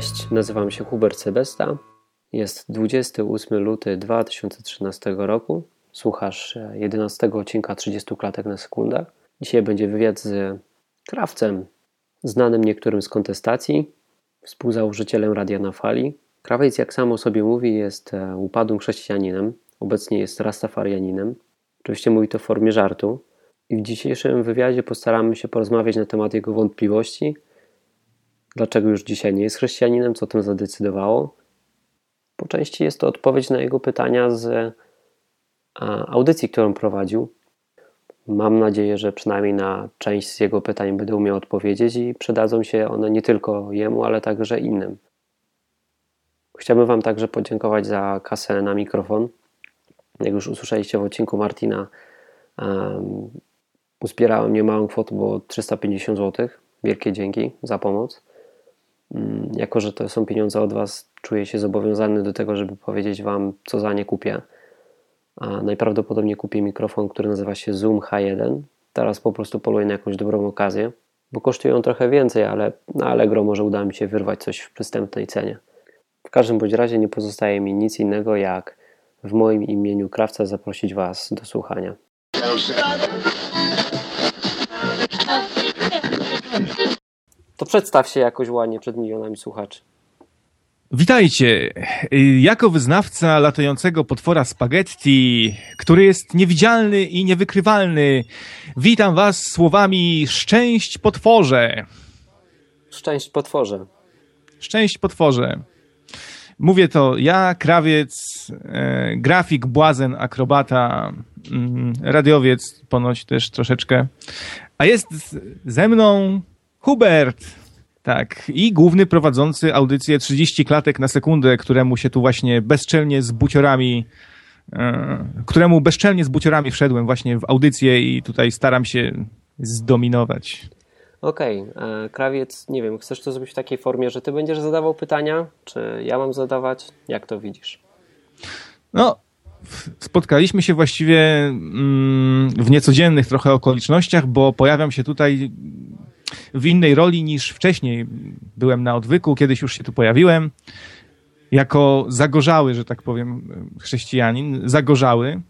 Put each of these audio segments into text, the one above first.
Cześć, nazywam się Hubert Sebesta. Jest 28 luty 2013 roku. Słuchasz 11 odcinka 30 klatek na sekundę. Dzisiaj będzie wywiad z krawcem, znanym niektórym z kontestacji, współzałożycielem Radia na Fali. Krawiec, jak samo sobie mówi, jest e, upadłym chrześcijaninem. Obecnie jest rastafarianinem. Oczywiście mówi to w formie żartu. I w dzisiejszym wywiadzie postaramy się porozmawiać na temat jego wątpliwości, dlaczego już dzisiaj nie jest chrześcijaninem, co tym zadecydowało. Po części jest to odpowiedź na jego pytania z audycji, którą prowadził. Mam nadzieję, że przynajmniej na część z jego pytań będę umiał odpowiedzieć i przydadzą się one nie tylko jemu, ale także innym. Chciałbym Wam także podziękować za kasę na mikrofon. Jak już usłyszeliście w odcinku Martina, um, uzbierałem niemałą kwotę, bo 350 zł. Wielkie dzięki za pomoc. Um, jako, że to są pieniądze od Was, czuję się zobowiązany do tego, żeby powiedzieć Wam, co za nie kupię. A najprawdopodobniej kupię mikrofon, który nazywa się Zoom H1. Teraz po prostu poluję na jakąś dobrą okazję, bo kosztują trochę więcej, ale na Allegro może uda mi się wyrwać coś w przystępnej cenie. W każdym bądź razie nie pozostaje mi nic innego, jak w moim imieniu krawca zaprosić Was do słuchania. To przedstaw się jakoś ładnie przed milionami słuchaczy. Witajcie. Jako wyznawca latającego potwora spaghetti, który jest niewidzialny i niewykrywalny, witam was słowami szczęść potworze. Szczęść potworze. Szczęść potworze. Mówię to ja, krawiec, e, grafik, błazen, akrobata, mm, radiowiec, ponoć też troszeczkę. A jest ze mną Hubert. Tak, i główny prowadzący audycję 30 klatek na sekundę, któremu się tu właśnie bezczelnie z buciorami, e, któremu bezczelnie z buciorami wszedłem właśnie w audycję i tutaj staram się zdominować. Okej, okay. krawiec, nie wiem, chcesz to zrobić w takiej formie, że ty będziesz zadawał pytania, czy ja mam zadawać? Jak to widzisz? No, spotkaliśmy się właściwie mm, w niecodziennych trochę okolicznościach, bo pojawiam się tutaj w innej roli niż wcześniej. Byłem na odwyku, kiedyś już się tu pojawiłem. Jako zagorzały, że tak powiem, chrześcijanin, zagorzały.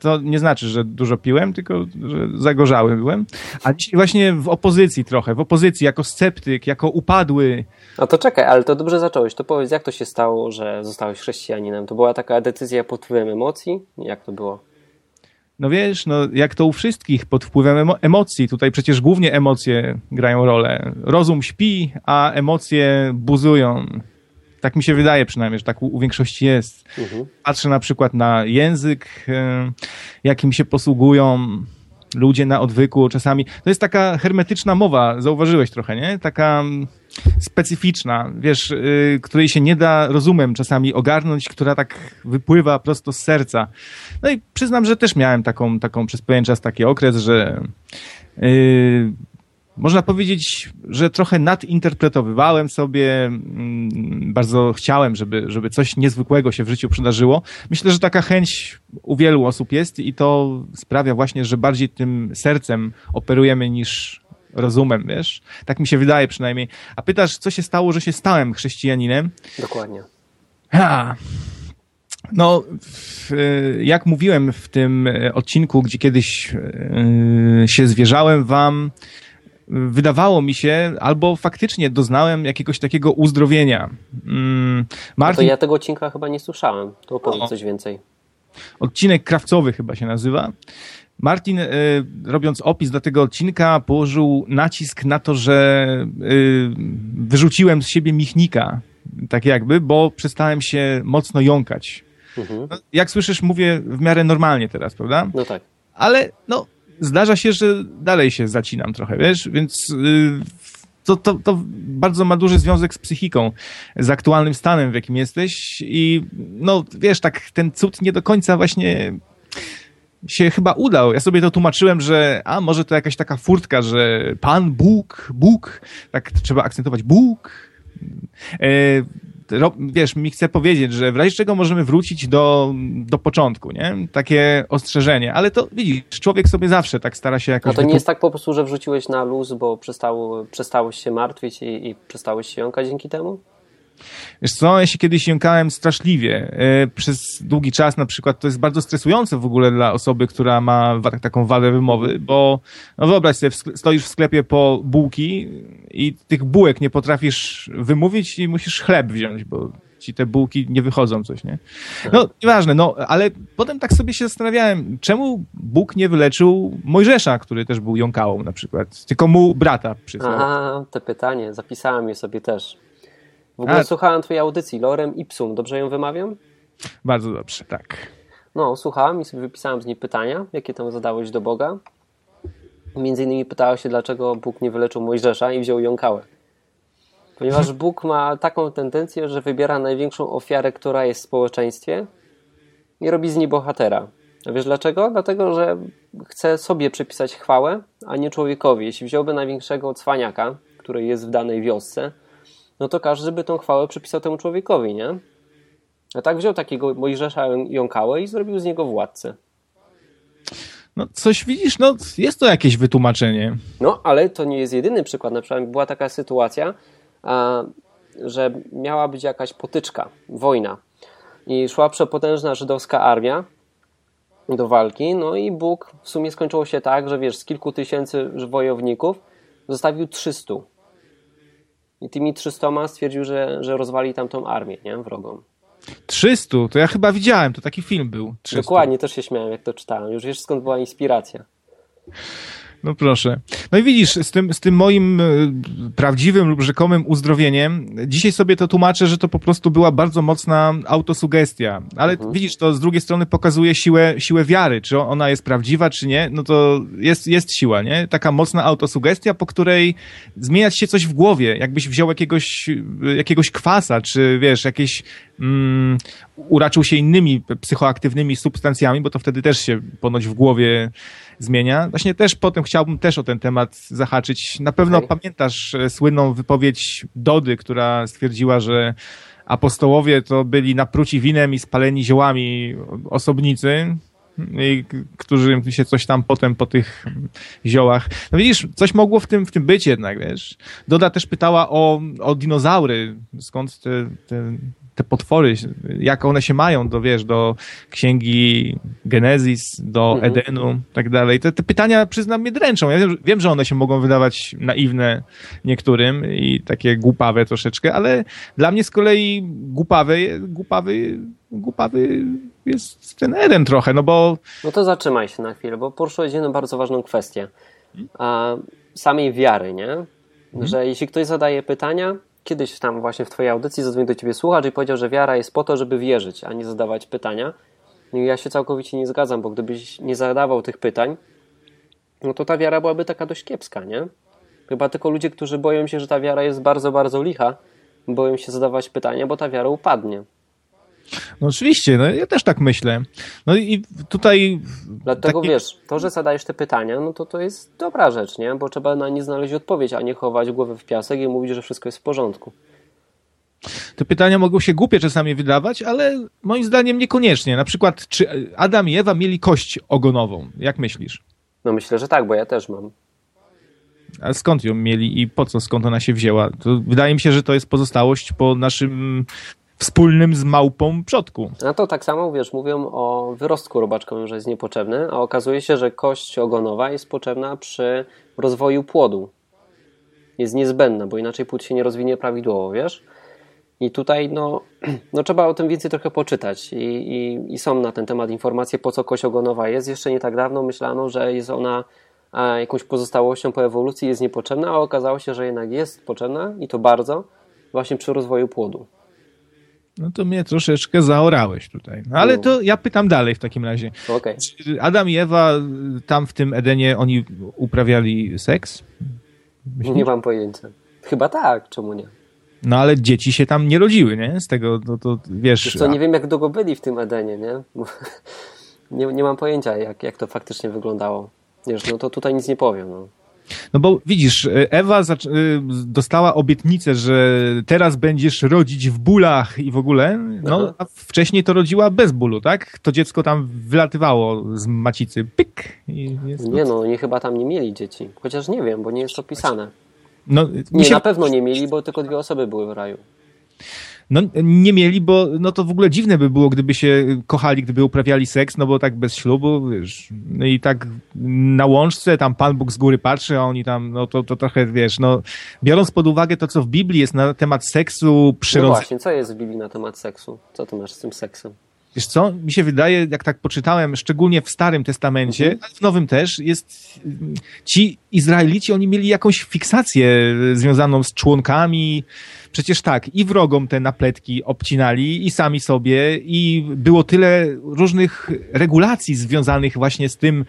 To nie znaczy, że dużo piłem, tylko że zagorzały byłem. A dzisiaj właśnie w opozycji trochę, w opozycji, jako sceptyk, jako upadły. No to czekaj, ale to dobrze zacząłeś. To powiedz, jak to się stało, że zostałeś chrześcijaninem? To była taka decyzja pod wpływem emocji? Jak to było? No wiesz, no jak to u wszystkich, pod wpływem emocji. Tutaj przecież głównie emocje grają rolę. Rozum śpi, a emocje buzują. Tak mi się wydaje przynajmniej, że tak u, u większości jest. Mhm. Patrzę na przykład na język, e, jakim się posługują ludzie na odwyku czasami. To jest taka hermetyczna mowa, zauważyłeś trochę, nie? Taka mm, specyficzna, wiesz, yy, której się nie da rozumem czasami ogarnąć, która tak wypływa prosto z serca. No i przyznam, że też miałem taką, taką przez pewien czas taki okres, że yy, można powiedzieć, że trochę nadinterpretowywałem sobie, mm, bardzo chciałem, żeby, żeby coś niezwykłego się w życiu przydarzyło. Myślę, że taka chęć u wielu osób jest i to sprawia właśnie, że bardziej tym sercem operujemy niż rozumem, wiesz? Tak mi się wydaje przynajmniej. A pytasz, co się stało, że się stałem chrześcijaninem? Dokładnie. Ha. No, jak mówiłem w tym odcinku, gdzie kiedyś e, się zwierzałem wam, wydawało mi się, albo faktycznie doznałem jakiegoś takiego uzdrowienia. Mm, Martin... No to ja tego odcinka chyba nie słyszałem. To opowiedz o. coś więcej. Odcinek krawcowy chyba się nazywa. Martin, y, robiąc opis do tego odcinka, położył nacisk na to, że y, wyrzuciłem z siebie michnika, tak jakby, bo przestałem się mocno jąkać. Mhm. No, jak słyszysz, mówię w miarę normalnie teraz, prawda? No tak. Ale no, zdarza się, że dalej się zacinam trochę, wiesz, więc yy, to, to, to bardzo ma duży związek z psychiką, z aktualnym stanem, w jakim jesteś i no, wiesz, tak ten cud nie do końca właśnie się chyba udał. Ja sobie to tłumaczyłem, że a może to jakaś taka furtka, że Pan Bóg, Bóg, tak trzeba akcentować Bóg. E, wiesz, mi chce powiedzieć, że w razie czego możemy wrócić do, do początku, nie? Takie ostrzeżenie, ale to widzisz, człowiek sobie zawsze tak stara się jakoś... No to nie jest tak po prostu, że wrzuciłeś na luz, bo przestało, przestałeś się martwić i, i przestałeś się jąkać dzięki temu? Wiesz co, ja się kiedyś jąkałem straszliwie. E, przez długi czas na przykład to jest bardzo stresujące w ogóle dla osoby, która ma taką wadę wymowy, bo no wyobraź sobie, stoisz w sklepie po bułki i tych bułek nie potrafisz wymówić i musisz chleb wziąć, bo ci te bułki nie wychodzą coś, nie? No, nieważne, no, ale potem tak sobie się zastanawiałem, czemu Bóg nie wyleczył Mojżesza, który też był jąkałą na przykład, tylko mu brata przysłał. Aha, te pytanie, zapisałem je sobie też. W ogóle A... słuchałem twojej audycji, Lorem Ipsum, dobrze ją wymawiam? Bardzo dobrze, tak. No, słuchałem i sobie wypisałem z niej pytania, jakie tam zadałeś do Boga. Między innymi pytałeś się, dlaczego Bóg nie wyleczył Mojżesza i wziął jąkałę. Ponieważ Bóg ma taką tendencję, że wybiera największą ofiarę, która jest w społeczeństwie i robi z niej bohatera. A wiesz dlaczego? Dlatego, że chce sobie przypisać chwałę, a nie człowiekowi. Jeśli wziąłby największego cwaniaka, który jest w danej wiosce, no to każdy by tą chwałę przypisał temu człowiekowi, nie? A tak wziął takiego Mojżesza jąkałę i zrobił z niego władcę. No coś widzisz, no jest to jakieś wytłumaczenie. No, ale to nie jest jedyny przykład. Na przykład była taka sytuacja, że miała być jakaś potyczka, wojna. I szła przepotężna żydowska armia do walki, no i Bóg w sumie skończyło się tak, że wiesz, z kilku tysięcy wojowników zostawił 300. I tymi 300 stwierdził, że, że rozwali tamtą armię, nie? Wrogą. 300? To ja chyba widziałem, to taki film był. 300. Dokładnie, też się śmiałem, jak to czytałem. Już wiesz, skąd była inspiracja. No proszę. No i widzisz, z tym, z tym moim e, prawdziwym lub rzekomym uzdrowieniem, dzisiaj sobie to tłumaczę, że to po prostu była bardzo mocna autosugestia. Ale mhm. widzisz, to z drugiej strony pokazuje siłę, siłę wiary. Czy ona jest prawdziwa, czy nie? No to jest, jest siła, nie? Taka mocna autosugestia, po której zmieniać się coś w głowie. Jakbyś wziął jakiegoś, jakiegoś kwasa, czy wiesz, jakieś mm, uraczył się innymi psychoaktywnymi substancjami, bo to wtedy też się ponoć w głowie zmienia. Właśnie też potem chciałbym też o ten temat zahaczyć. Na pewno okay. pamiętasz e, słynną wypowiedź Dody, która stwierdziła, że apostołowie to byli napruci winem i spaleni ziołami osobnicy, i, którzy się coś tam potem po tych ziołach. No widzisz, coś mogło w tym, w tym być jednak, wiesz. Doda też pytała o, o dinozaury, skąd te, te te potwory, jak one się mają do, wiesz, do księgi Genezis, do mhm. Edenu, tak dalej. Te, te pytania, przyznam, mnie dręczą. Ja wiem, wiem, że one się mogą wydawać naiwne niektórym i takie głupawe troszeczkę, ale dla mnie z kolei głupawy, głupawy, głupawy jest ten Eden trochę, no bo... No to zatrzymaj się na chwilę, bo poruszyłeś jedną bardzo ważną kwestię. A, samej wiary, nie? Mhm. Że jeśli ktoś zadaje pytania, kiedyś tam właśnie w Twojej audycji zadzwonił do Ciebie słuchacz i powiedział, że wiara jest po to, żeby wierzyć, a nie zadawać pytania. No I ja się całkowicie nie zgadzam, bo gdybyś nie zadawał tych pytań, no to ta wiara byłaby taka dość kiepska, nie? Chyba tylko ludzie, którzy boją się, że ta wiara jest bardzo, bardzo licha, boją się zadawać pytania, bo ta wiara upadnie. No oczywiście, no ja też tak myślę. No i tutaj... Dlatego takie... wiesz, to, że zadajesz te pytania, no to to jest dobra rzecz, nie? Bo trzeba na nie znaleźć odpowiedź, a nie chować głowę w piasek i mówić, że wszystko jest w porządku. Te pytania mogą się głupie czasami wydawać, ale moim zdaniem niekoniecznie. Na przykład, czy Adam i Ewa mieli kość ogonową? Jak myślisz? No myślę, że tak, bo ja też mam. A skąd ją mieli i po co, skąd ona się wzięła? To wydaje mi się, że to jest pozostałość po naszym wspólnym z małpą przodku. No to tak samo, wiesz, mówią o wyrostku robaczkowym, że jest niepotrzebny, a okazuje się, że kość ogonowa jest potrzebna przy rozwoju płodu. Jest niezbędna, bo inaczej płód się nie rozwinie prawidłowo, wiesz? I tutaj no, no trzeba o tym więcej trochę poczytać I, i, i są na ten temat informacje, po co kość ogonowa jest. Jeszcze nie tak dawno myślano, że jest ona jakąś pozostałością po ewolucji, jest niepotrzebna, a okazało się, że jednak jest potrzebna i to bardzo właśnie przy rozwoju płodu. No to mnie troszeczkę zaorałeś tutaj. No, ale no. to ja pytam dalej w takim razie. Okay. Adam i Ewa tam w tym Edenie, oni uprawiali seks? Myślisz? Nie mam pojęcia. Chyba tak, czemu nie? No ale dzieci się tam nie rodziły, nie? Z tego, no to wiesz... wiesz co, nie wiem jak długo byli w tym Edenie, nie? nie, nie mam pojęcia jak, jak to faktycznie wyglądało. Wiesz, no to tutaj nic nie powiem, no. No bo widzisz, Ewa y, dostała obietnicę, że teraz będziesz rodzić w bólach i w ogóle, no a wcześniej to rodziła bez bólu, tak? To dziecko tam wylatywało z macicy, pyk. nie no, oni chyba tam nie mieli dzieci, chociaż nie wiem, bo nie jest opisane. No, nie, się... na pewno nie mieli, bo tylko dwie osoby były w raju. No nie mieli, bo no to w ogóle dziwne by było, gdyby się kochali, gdyby uprawiali seks, no bo tak bez ślubu, wiesz, no i tak na łączce, tam Pan Bóg z góry patrzy, a oni tam, no to, to trochę, wiesz, no biorąc pod uwagę to, co w Biblii jest na temat seksu, przyrodzenia... No właśnie, co jest w Biblii na temat seksu? Co ty masz z tym seksem? Wiesz co, mi się wydaje, jak tak poczytałem, szczególnie w Starym Testamencie, mhm. w Nowym też, jest ci Izraelici, oni mieli jakąś fiksację związaną z członkami. Przecież tak, i wrogom te napletki obcinali, i sami sobie, i było tyle różnych regulacji związanych właśnie z tym,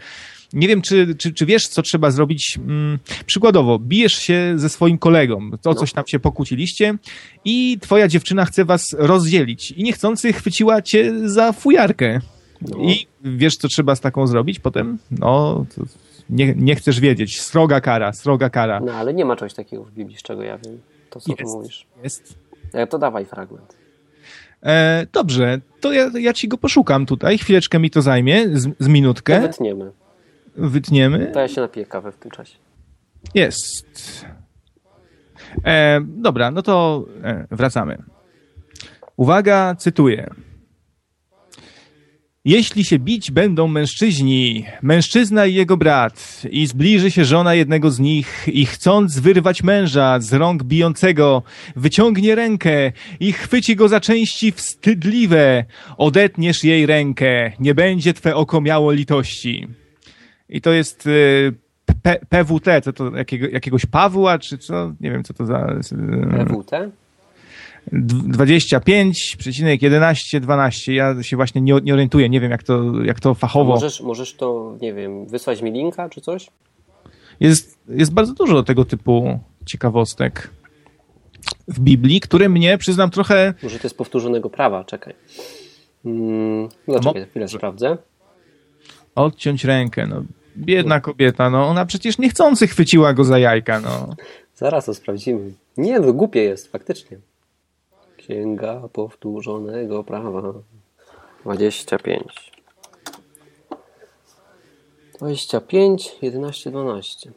nie wiem, czy, czy, czy wiesz, co trzeba zrobić. Hmm, przykładowo, bijesz się ze swoim kolegą, to no. coś tam się pokłóciliście i twoja dziewczyna chce was rozdzielić i niechcący chwyciła cię za fujarkę. No. I wiesz, co trzeba z taką zrobić potem? No, nie, nie chcesz wiedzieć. Sroga kara, sroga kara. No, ale nie ma czegoś takiego w Biblii, z czego ja wiem. To, co jest, ty mówisz. Jest. E, to dawaj fragment. E, dobrze, to ja, ja ci go poszukam tutaj. Chwileczkę mi to zajmie, z, z minutkę. Wytniemy wytniemy. To ja się napiję kawę w tym czasie. Jest. E, dobra, no to e, wracamy. Uwaga, cytuję. Jeśli się bić będą mężczyźni, mężczyzna i jego brat, i zbliży się żona jednego z nich, i chcąc wyrwać męża z rąk bijącego, wyciągnie rękę i chwyci go za części wstydliwe, odetniesz jej rękę, nie będzie twe oko miało litości. I to jest y, P PWT, to, to jakiego, jakiegoś Pawła, czy co? Nie wiem, co to za... Y, PWT? 25,11,12. Ja się właśnie nie, nie orientuję, nie wiem jak to, jak to fachowo. możesz, możesz to, nie wiem, wysłać mi linka czy coś? Jest, jest bardzo dużo tego typu ciekawostek w Biblii, które mnie, przyznam, trochę... Może to jest powtórzonego prawa, czekaj. Hmm, no czekaj, chwilę sprawdzę. Odciąć rękę, no. Biedna kobieta, no. Ona przecież niechcący chwyciła go za jajka, no. Zaraz to sprawdzimy. Nie, no głupie jest, faktycznie. Księga powtórzonego prawa. 25. 25, 11, 12.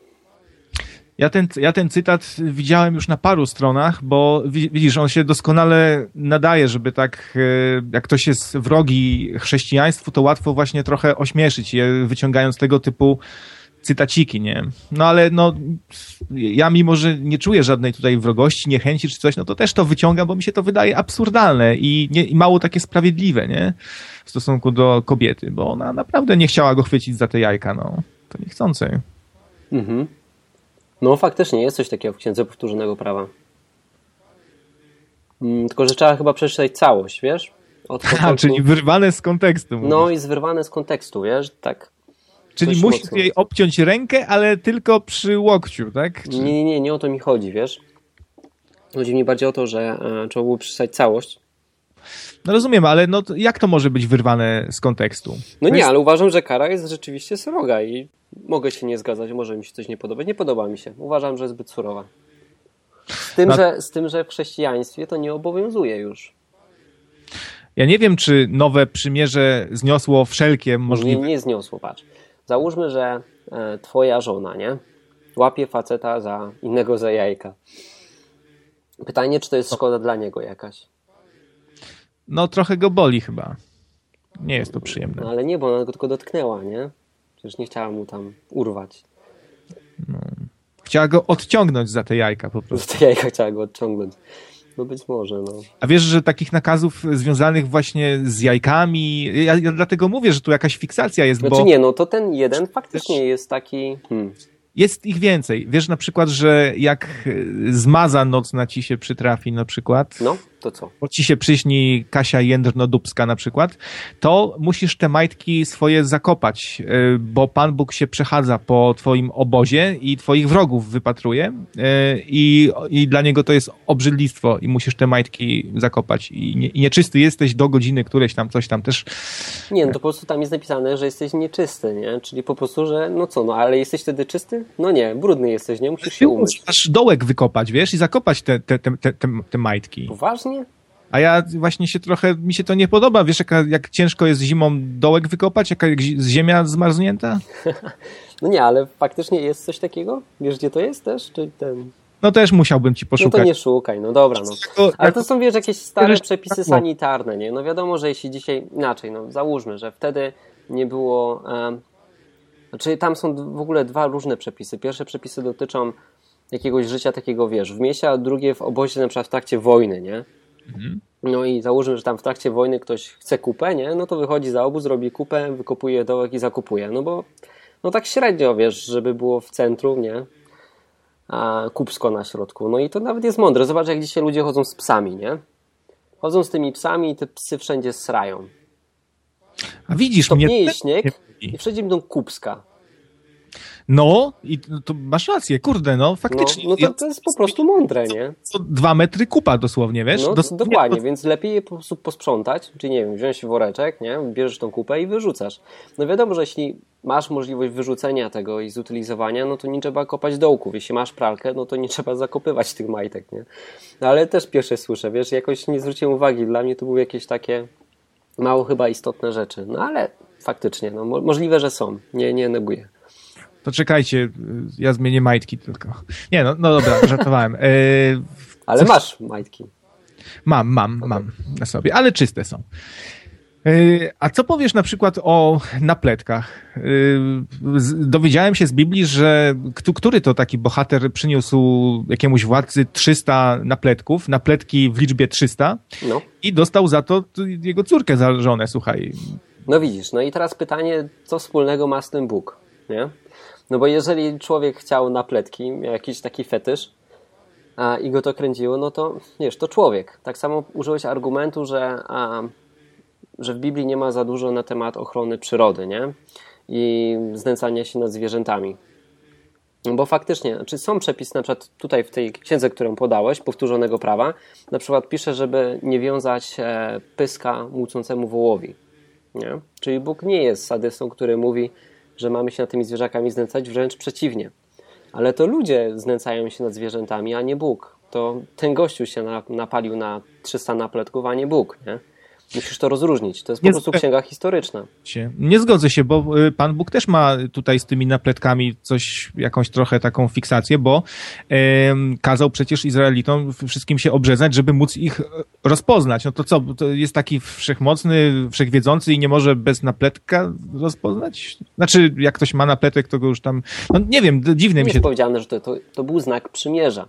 Ja ten, ja ten cytat widziałem już na paru stronach, bo widzisz, on się doskonale nadaje, żeby tak, e, jak ktoś jest wrogi chrześcijaństwu, to łatwo właśnie trochę ośmieszyć je, wyciągając tego typu cytaciki, nie? No ale no, ja mimo, że nie czuję żadnej tutaj wrogości, niechęci czy coś, no to też to wyciągam, bo mi się to wydaje absurdalne i, nie, i mało takie sprawiedliwe, nie? W stosunku do kobiety, bo ona naprawdę nie chciała go chwycić za te jajka, no. To niechcący. Mhm. No faktycznie, jest coś takiego w Księdze Powtórzonego Prawa. Mm, tylko, że trzeba chyba przeczytać całość, wiesz? Od A, czyli wyrwane z kontekstu. Mówisz. No i wyrwane z kontekstu, wiesz? Tak. Czyli musisz mocno. jej obciąć rękę, ale tylko przy łokciu, tak? Czy... Nie, nie, nie, nie o to mi chodzi, wiesz? Chodzi mi bardziej o to, że e, trzeba było przeczytać całość. No rozumiem, ale no jak to może być wyrwane z kontekstu? No nie, jest... ale uważam, że kara jest rzeczywiście sroga i mogę się nie zgadzać, może mi się coś nie podobać. Nie podoba mi się. Uważam, że jest zbyt surowa. Z tym, że, z tym, że w chrześcijaństwie to nie obowiązuje już. Ja nie wiem, czy nowe przymierze zniosło wszelkie możliwe... Nie, nie zniosło, patrz. Załóżmy, że e, twoja żona, nie? Łapie faceta za innego za jajka. Pytanie, czy to jest szkoda dla niego jakaś? No trochę go boli chyba. Nie jest to przyjemne. No, ale nie, bo ona go tylko dotknęła, nie? Przecież nie chciała mu tam urwać. No. Chciała go odciągnąć za te jajka po prostu. Za te jajka chciała go odciągnąć. No być może, no. A wiesz, że takich nakazów związanych właśnie z jajkami, ja, ja dlatego mówię, że tu jakaś fiksacja jest, znaczy bo... nie, no to ten jeden faktycznie jest taki... Hmm. Jest ich więcej. Wiesz na przykład, że jak zmaza nocna ci się przytrafi na przykład... No to co? Bo ci się przyśni Kasia Jędrno-Dubska na przykład, to musisz te majtki swoje zakopać, y, bo Pan Bóg się przechadza po twoim obozie i twoich wrogów wypatruje y, i, i dla niego to jest obrzydlistwo i musisz te majtki zakopać i, nie, i nieczysty jesteś do godziny któreś tam, coś tam też. Nie, no to po prostu tam jest napisane, że jesteś nieczysty, nie? Czyli po prostu, że no co, no ale jesteś wtedy czysty? No nie, brudny jesteś, nie? Musisz się umyć. Musisz dołek wykopać, wiesz, i zakopać te, te, te, te, te majtki. Poważnie? A ja właśnie się trochę, mi się to nie podoba. Wiesz, jak, jak ciężko jest zimą dołek wykopać? Jaka ziemia zmarznięta? no nie, ale faktycznie jest coś takiego? Wiesz, gdzie to jest też? Czy ten... No też musiałbym ci poszukać. No to nie szukaj, no dobra, no. Ale to są, wiesz, jakieś stare przepisy sanitarne, nie? No wiadomo, że jeśli dzisiaj, inaczej, no załóżmy, że wtedy nie było... Um, znaczy tam są w ogóle dwa różne przepisy. Pierwsze przepisy dotyczą jakiegoś życia takiego, wiesz, w mieście, a drugie w obozie na przykład w trakcie wojny, nie? Mhm. No i załóżmy, że tam w trakcie wojny ktoś chce kupę, nie? No to wychodzi za obóz, robi kupę, wykopuje dołek i zakupuje. No bo no tak średnio, wiesz, żeby było w centrum, nie? A kupsko na środku. No i to nawet jest mądre. Zobacz, jak dzisiaj ludzie chodzą z psami, nie? Chodzą z tymi psami i te psy wszędzie srają. A widzisz Stopnieje mnie... Śnieg i wszędzie będą kupska. No, i to masz rację, kurde, no faktycznie. No, no to, to, jest po prostu mądre, nie? To dwa metry kupa dosłownie, wiesz? No, dosłownie, dokładnie, to... więc lepiej je po prostu posprzątać, czyli nie wiem, wziąć woreczek, nie? Bierzesz tą kupę i wyrzucasz. No wiadomo, że jeśli masz możliwość wyrzucenia tego i zutylizowania, no to nie trzeba kopać dołków. Jeśli masz pralkę, no to nie trzeba zakopywać tych majtek, nie? No ale też pierwsze słyszę, wiesz, jakoś nie zwróciłem uwagi. Dla mnie to były jakieś takie mało chyba istotne rzeczy. No ale faktycznie, no możliwe, że są. Nie, nie neguję. To czekajcie, ja zmienię majtki tylko. Nie, no, no dobra, żartowałem. E, ale coś... masz majtki. Mam, mam, okay. mam na sobie, ale czyste są. E, a co powiesz na przykład o napletkach? Dowiedziałem się z Biblii, że który to taki bohater przyniósł jakiemuś władcy 300 napletków, napletki w liczbie 300 no. i dostał za to jego córkę za żonę, słuchaj. No widzisz, no i teraz pytanie, co wspólnego ma z tym Bóg, nie? No bo jeżeli człowiek chciał napletki, miał jakiś taki fetysz a, i go to kręciło, no to wiesz, to człowiek. Tak samo użyłeś argumentu, że, a, że w Biblii nie ma za dużo na temat ochrony przyrody, nie? I znęcania się nad zwierzętami. No bo faktycznie, znaczy są przepisy, na przykład tutaj w tej księdze, którą podałeś, powtórzonego prawa, na przykład pisze, żeby nie wiązać e, pyska młócącemu wołowi. Nie? Czyli Bóg nie jest sadystą, który mówi, że mamy się nad tymi zwierzakami znęcać, wręcz przeciwnie. Ale to ludzie znęcają się nad zwierzętami, a nie Bóg. To ten gościu się napalił na 300 napletków, a nie Bóg, nie? Musisz to rozróżnić. To jest po prostu księga historyczna. Nie zgodzę się, bo y, Pan Bóg też ma tutaj z tymi napletkami coś, jakąś trochę taką fiksację, bo e, kazał przecież Izraelitom wszystkim się obrzezać, żeby móc ich rozpoznać. No to co, to jest taki wszechmocny, wszechwiedzący i nie może bez napletka rozpoznać? Znaczy, jak ktoś ma napletek, to go już tam, no nie wiem, dziwne nie mi się... Jest powiedziane, że to, to, to był znak przymierza.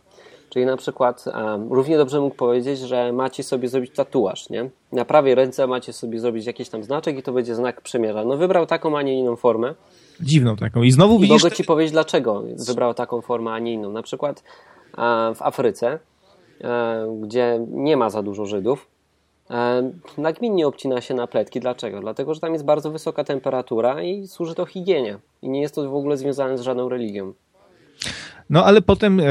Czyli na przykład um, równie dobrze mógł powiedzieć, że macie sobie zrobić tatuaż, nie? Na prawej ręce macie sobie zrobić jakiś tam znaczek i to będzie znak przymierza. No wybrał taką, a nie inną formę. Dziwną taką. I znowu I widzisz... mogę ci powiedzieć, dlaczego wybrał taką formę, a nie inną. Na przykład w Afryce, gdzie nie ma za dużo Żydów, nagminnie obcina się na pletki. Dlaczego? Dlatego, że tam jest bardzo wysoka temperatura i służy to higienie. I nie jest to w ogóle związane z żadną religią. No ale potem...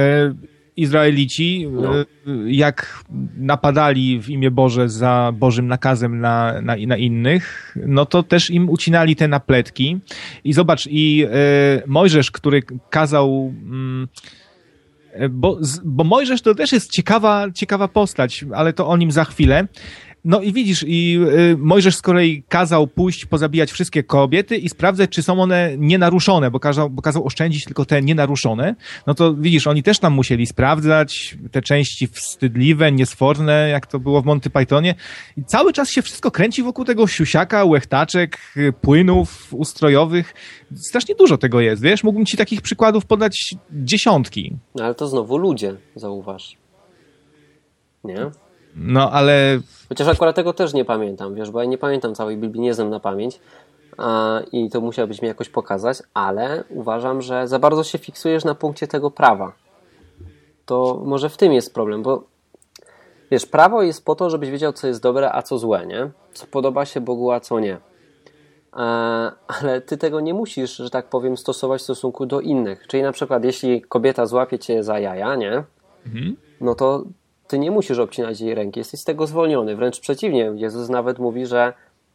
Izraelici, no. E, jak napadali w imię Boże za Bożym nakazem na, na, na innych, no to też im ucinali te napletki. I zobacz, i e, Mojżesz, który kazał. Mm, e, bo, bo Mojżesz to też jest ciekawa, ciekawa postać, ale to o nim za chwilę. No i widzisz, i y, Mojżesz z kolei kazał pójść, pozabijać wszystkie kobiety i sprawdzać, czy są one nienaruszone, bo kazał, bo kazał oszczędzić tylko te nienaruszone. No to widzisz, oni też tam musieli sprawdzać te części wstydliwe, niesforne, jak to było w Monty Pythonie. I cały czas się wszystko kręci wokół tego siusiaka, łechtaczek, płynów ustrojowych. Strasznie dużo tego jest, wiesz? Mógłbym ci takich przykładów podać dziesiątki. Ale to znowu ludzie, zauważ. Nie? No, ale... Chociaż akurat tego też nie pamiętam, wiesz, bo ja nie pamiętam całej Biblii, nie znam na pamięć a, i to musiałbyś mi jakoś pokazać, ale uważam, że za bardzo się fiksujesz na punkcie tego prawa. To może w tym jest problem, bo wiesz, prawo jest po to, żebyś wiedział, co jest dobre, a co złe, nie? Co podoba się Bogu, a co nie. ale ty tego nie musisz, że tak powiem, stosować w stosunku do innych. Czyli na przykład, jeśli kobieta złapie cię za jaja, nie? Mhm. No to ty nie musisz obcinać jej ręki, jesteś z tego zwolniony. Wręcz przeciwnie, Jezus nawet mówi, że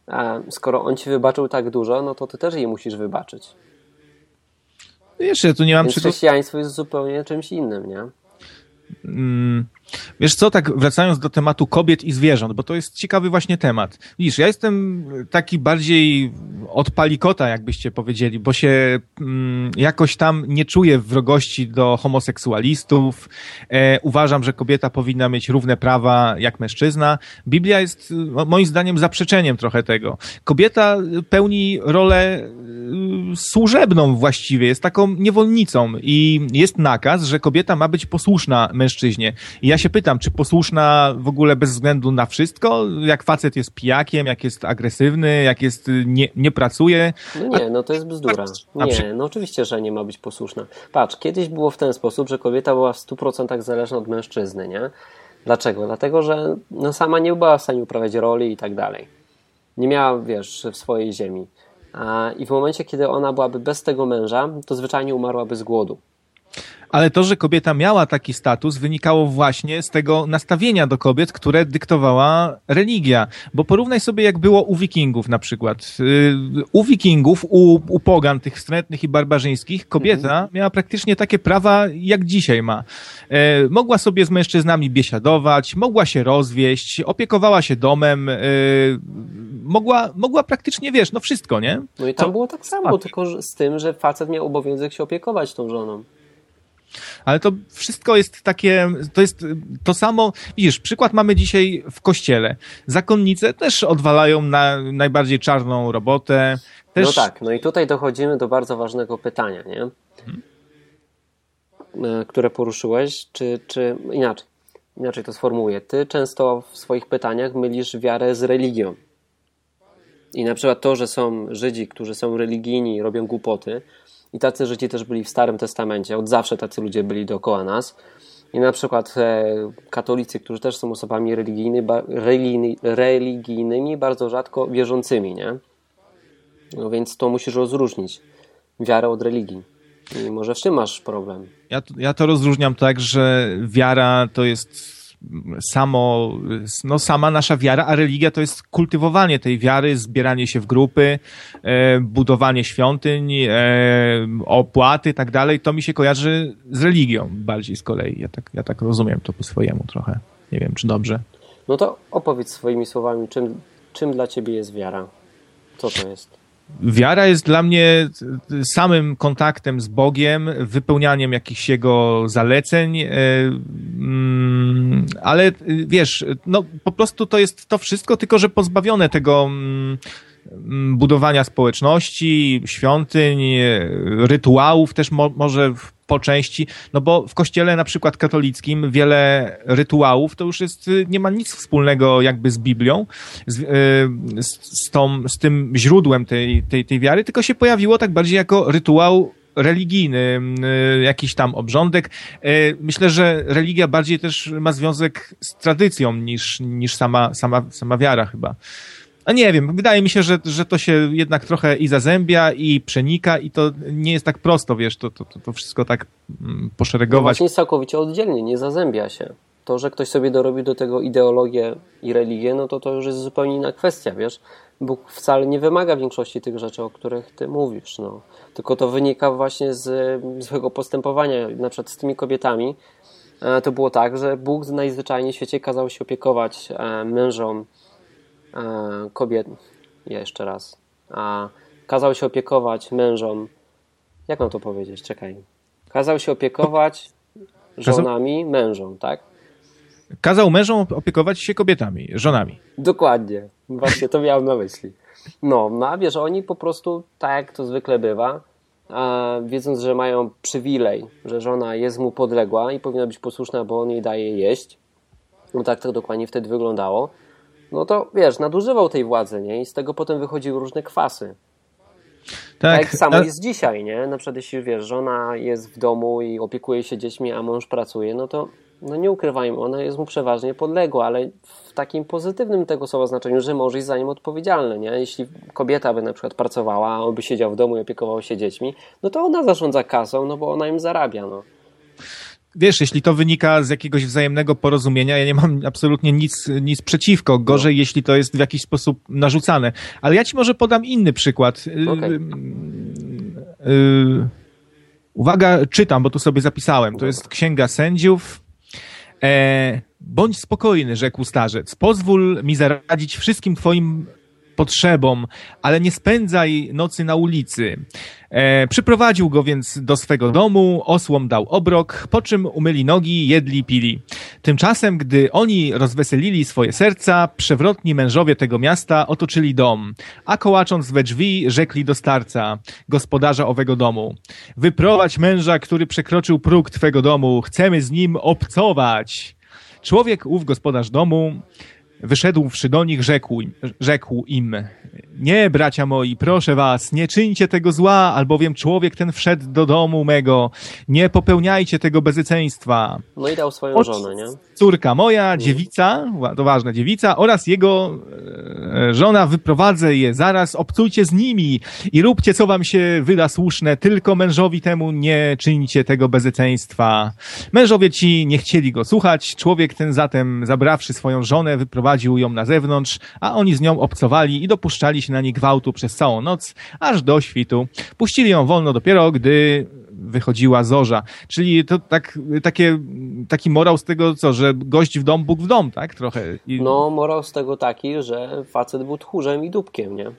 e, skoro on ci wybaczył tak dużo, no to ty też jej musisz wybaczyć. Jeszcze tu nie mam Więc chrześcijaństwo jest zupełnie czymś innym, nie? Mm, Wiesz co, tak wracając do tematu kobiet i zwierząt, bo to jest ciekawy właśnie temat. Widzisz, ja jestem taki bardziej od palikota, jakbyście powiedzieli, bo się mm, jakoś tam nie czuję wrogości do homoseksualistów. E, uważam, że kobieta powinna mieć równe prawa jak mężczyzna. Biblia jest moim zdaniem zaprzeczeniem trochę tego. Kobieta pełni rolę y, służebną właściwie, jest taką niewolnicą i jest nakaz, że kobieta ma być posłuszna mężczyźnie. I ja się pytam, czy posłuszna w ogóle bez względu na wszystko? Jak facet jest pijakiem, jak jest agresywny, jak jest, y, nie, nie pracuje? No nie, no to jest bzdura. Nie, no oczywiście, że nie ma być posłuszna. Patrz, kiedyś było w ten sposób, że kobieta była w 100% zależna od mężczyzny, nie? Dlaczego? Dlatego, że no sama nie była w stanie uprawiać roli i tak dalej. Nie miała, wiesz, w swojej ziemi. I w momencie, kiedy ona byłaby bez tego męża, to zwyczajnie umarłaby z głodu ale to, że kobieta miała taki status, wynikało właśnie z tego nastawienia do kobiet, które dyktowała religia. Bo porównaj sobie, jak było u wikingów na przykład. Y, u wikingów, u, u pogan tych wstrętnych i barbarzyńskich, kobieta mhm. miała praktycznie takie prawa, jak dzisiaj ma. E, mogła sobie z mężczyznami biesiadować, mogła się rozwieść, opiekowała się domem, e, mogła, mogła praktycznie, wiesz, no wszystko, nie? No i tam Co? było tak samo, tylko z tym, że facet miał obowiązek się opiekować tą żoną. Ale to wszystko jest takie, to jest to samo, widzisz, przykład mamy dzisiaj w kościele. Zakonnice też odwalają na najbardziej czarną robotę. Też... No tak, no i tutaj dochodzimy do bardzo ważnego pytania, nie? Hmm? Które poruszyłeś, czy, czy inaczej, inaczej to sformułuję. Ty często w swoich pytaniach mylisz wiarę z religią. I na przykład to, że są Żydzi, którzy są religijni i robią głupoty, i tacy Żydzi też byli w Starym Testamencie. Od zawsze tacy ludzie byli dookoła nas. I na przykład e, katolicy, którzy też są osobami religijny, religijny, religijnymi, bardzo rzadko wierzącymi, nie? No więc to musisz rozróżnić. Wiarę od religii. I może w czym masz problem? Ja, ja to rozróżniam tak, że wiara to jest samo, no sama nasza wiara, a religia to jest kultywowanie tej wiary, zbieranie się w grupy, e, budowanie świątyń, e, opłaty i tak dalej. To mi się kojarzy z religią bardziej z kolei. Ja tak, ja tak rozumiem to po swojemu trochę. Nie wiem, czy dobrze. No to opowiedz swoimi słowami, czym, czym dla ciebie jest wiara? Co to jest? Wiara jest dla mnie samym kontaktem z Bogiem, wypełnianiem jakichś Jego zaleceń, e, mm, ale wiesz, no po prostu to jest to wszystko, tylko że pozbawione tego mm, budowania społeczności, świątyń, rytuałów też mo może po części, no bo w kościele na przykład katolickim wiele rytuałów to już jest, nie ma nic wspólnego jakby z Biblią, z, y, z, tą, z tym źródłem tej, tej, tej wiary, tylko się pojawiło tak bardziej jako rytuał religijny, y, jakiś tam obrządek. Y, myślę, że religia bardziej też ma związek z tradycją niż, niż sama, sama, sama wiara chyba. A nie wiem, wydaje mi się, że, że to się jednak trochę i zazębia, i przenika, i to nie jest tak prosto, wiesz, to, to, to wszystko tak mm, poszeregować. No właśnie całkowicie oddzielnie, nie zazębia się. To, że ktoś sobie dorobił do tego ideologię i religię, no to to już jest zupełnie inna kwestia, wiesz. Bóg wcale nie wymaga większości tych rzeczy, o których ty mówisz, no. Tylko to wynika właśnie z złego postępowania, na przykład z tymi kobietami. E, to było tak, że Bóg najzwyczajniej w świecie kazał się opiekować e, mężom kobiet, jeszcze raz, a kazał się opiekować mężom, jak mam to powiedzieć, czekaj, kazał się opiekować żonami mężom, tak? Kazał mężom opiekować się kobietami, żonami. Dokładnie, właśnie to miałem na myśli. No, no a wiesz, oni po prostu, tak jak to zwykle bywa, a wiedząc, że mają przywilej, że żona jest mu podległa i powinna być posłuszna, bo on jej daje jeść, no tak to dokładnie wtedy wyglądało, no to wiesz, nadużywał tej władzy, nie? I z tego potem wychodziły różne kwasy. Tak, tak samo jest dzisiaj, nie? Na przykład jeśli wiesz, żona jest w domu i opiekuje się dziećmi, a mąż pracuje, no to no nie ukrywajmy, ona jest mu przeważnie podległa, ale w takim pozytywnym tego słowa znaczeniu, że mąż jest za nim odpowiedzialny, nie? Jeśli kobieta by na przykład pracowała, on by siedział w domu i opiekował się dziećmi, no to ona zarządza kasą, no bo ona im zarabia, no wiesz, jeśli to wynika z jakiegoś wzajemnego porozumienia, ja nie mam absolutnie nic, nic przeciwko. Gorzej, no. jeśli to jest w jakiś sposób narzucane. Ale ja ci może podam inny przykład. Y, okay. Y, y, uwaga, czytam, bo tu sobie zapisałem. To jest Księga Sędziów, E, bądź spokojny, rzekł starzec. Pozwól mi zaradzić wszystkim twoim potrzebom, ale nie spędzaj nocy na ulicy. E, przyprowadził go więc do swego domu, osłom dał obrok, po czym umyli nogi, jedli, pili. Tymczasem, gdy oni rozweselili swoje serca, przewrotni mężowie tego miasta otoczyli dom, a kołacząc we drzwi, rzekli do starca, gospodarza owego domu. Wyprowadź męża, który przekroczył próg twego domu, chcemy z nim obcować. Człowiek ów gospodarz domu Wyszedłszy do nich, rzekł, rzekł im, nie, bracia moi, proszę was, nie czyńcie tego zła, albowiem człowiek ten wszedł do domu mego, nie popełniajcie tego bezyceństwa. No i dał swoją żonę, nie? Córka moja, dziewica, to ważne, dziewica oraz jego e, żona, wyprowadzę je zaraz, obcujcie z nimi i róbcie, co wam się wyda słuszne, tylko mężowi temu nie czyńcie tego bezyceństwa. Mężowie ci nie chcieli go słuchać, człowiek ten zatem, zabrawszy swoją żonę, wyprowadził wyprowadził ją na zewnątrz, a oni z nią obcowali i dopuszczali się na nie gwałtu przez całą noc, aż do świtu. Puścili ją wolno dopiero, gdy wychodziła zorza. Czyli to tak, takie, taki morał z tego, co, że gość w dom, Bóg w dom, tak? Trochę. I... No, morał z tego taki, że facet był tchórzem i dubkiem, nie?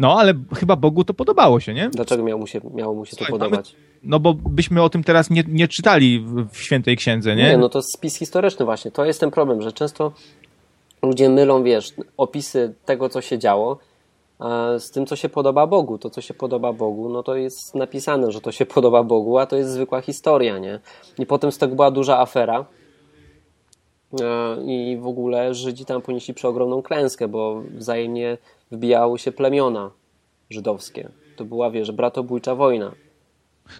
No, ale chyba Bogu to podobało się, nie? Dlaczego miało mu się, miało mu się Słuchaj, to podobać? Mamy, no bo byśmy o tym teraz nie, nie czytali w, w Świętej Księdze, nie? Nie, no to spis historyczny właśnie. To jest ten problem, że często ludzie mylą, wiesz, opisy tego, co się działo, z tym, co się podoba Bogu. To, co się podoba Bogu, no to jest napisane, że to się podoba Bogu, a to jest zwykła historia, nie? I potem z tego była duża afera i w ogóle Żydzi tam ponieśli przeogromną klęskę, bo wzajemnie wbijały się plemiona żydowskie. To była, wiesz, bratobójcza wojna.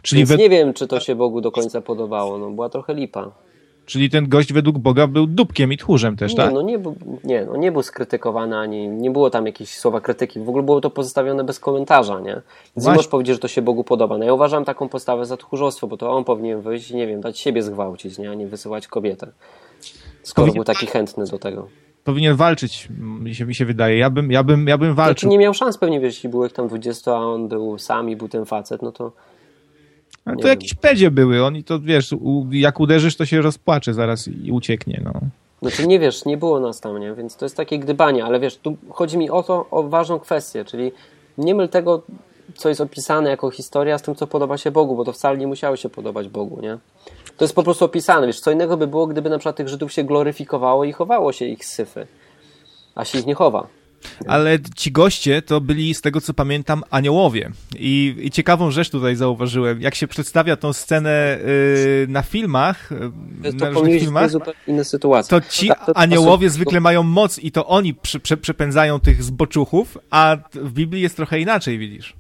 Czyli Więc we... nie wiem, czy to się Bogu do końca podobało. No, była trochę lipa. Czyli ten gość według Boga był dupkiem i tchórzem też, nie, tak? No nie, nie, no nie był skrytykowany, ani nie było tam jakichś słowa krytyki. W ogóle było to pozostawione bez komentarza, nie? Więc nie możesz powiedzieć, że to się Bogu podoba. No ja uważam taką postawę za tchórzostwo, bo to on powinien wyjść i nie wiem, dać siebie zgwałcić, nie? a nie wysyłać kobietę. Skoro powinien... był taki chętny do tego powinien walczyć, mi się, mi się wydaje. Ja bym, ja bym, ja bym walczył. Znaczy nie miał szans pewnie, wiesz, jeśli ich tam 20, a on był sam i był ten facet, no to to wiem. jakieś pedzie były, oni to wiesz, u, jak uderzysz, to się rozpłacze zaraz i ucieknie, no. Znaczy nie wiesz, nie było nas tam, nie? Więc to jest takie gdybanie, ale wiesz, tu chodzi mi o to, o ważną kwestię, czyli nie myl tego, co jest opisane jako historia z tym, co podoba się Bogu, bo to wcale nie musiało się podobać Bogu, nie? To jest po prostu opisane, wiesz, co innego by było, gdyby na przykład tych Żydów się gloryfikowało i chowało się ich syfy, a się ich nie chowa. Ale ci goście to byli, z tego co pamiętam, aniołowie. I, i ciekawą rzecz tutaj zauważyłem. Jak się przedstawia tą scenę y, na filmach, y, na różnych filmach, inne sytuacje. to ci tak, to, to, aniołowie to, zwykle mają moc i to oni prze, prze, przepędzają tych zboczuchów, a w Biblii jest trochę inaczej, widzisz.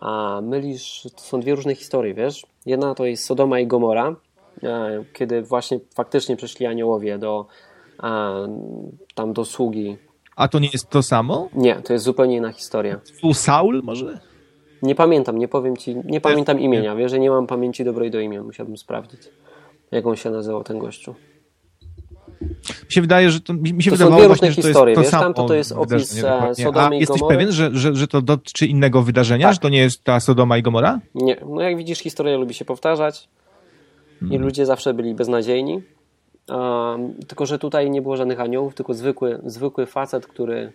A mylisz, to są dwie różne historie, wiesz? Jedna to jest Sodoma i Gomora, e, kiedy właśnie faktycznie przyszli aniołowie do tam do sługi a to nie jest to samo? Nie, to jest zupełnie inna historia. U Saul może? Nie pamiętam, nie powiem ci, nie pamiętam imienia. Wiesz, że nie mam pamięci dobrej do imion, musiałbym sprawdzić, jak on się nazywał, ten gościu. Mi się wydaje, że to mi się to wydawało są dwie właśnie, różne historie, to wiesz, tam to, to jest opis e, Sodomy i jesteś pewien, że, że, że to dotyczy innego wydarzenia, tak. że to nie jest ta Sodoma i Gomora? Nie, no jak widzisz, historia lubi się powtarzać hmm. i ludzie zawsze byli beznadziejni, tylko, że tutaj nie było żadnych aniołów, tylko zwykły, zwykły facet, który,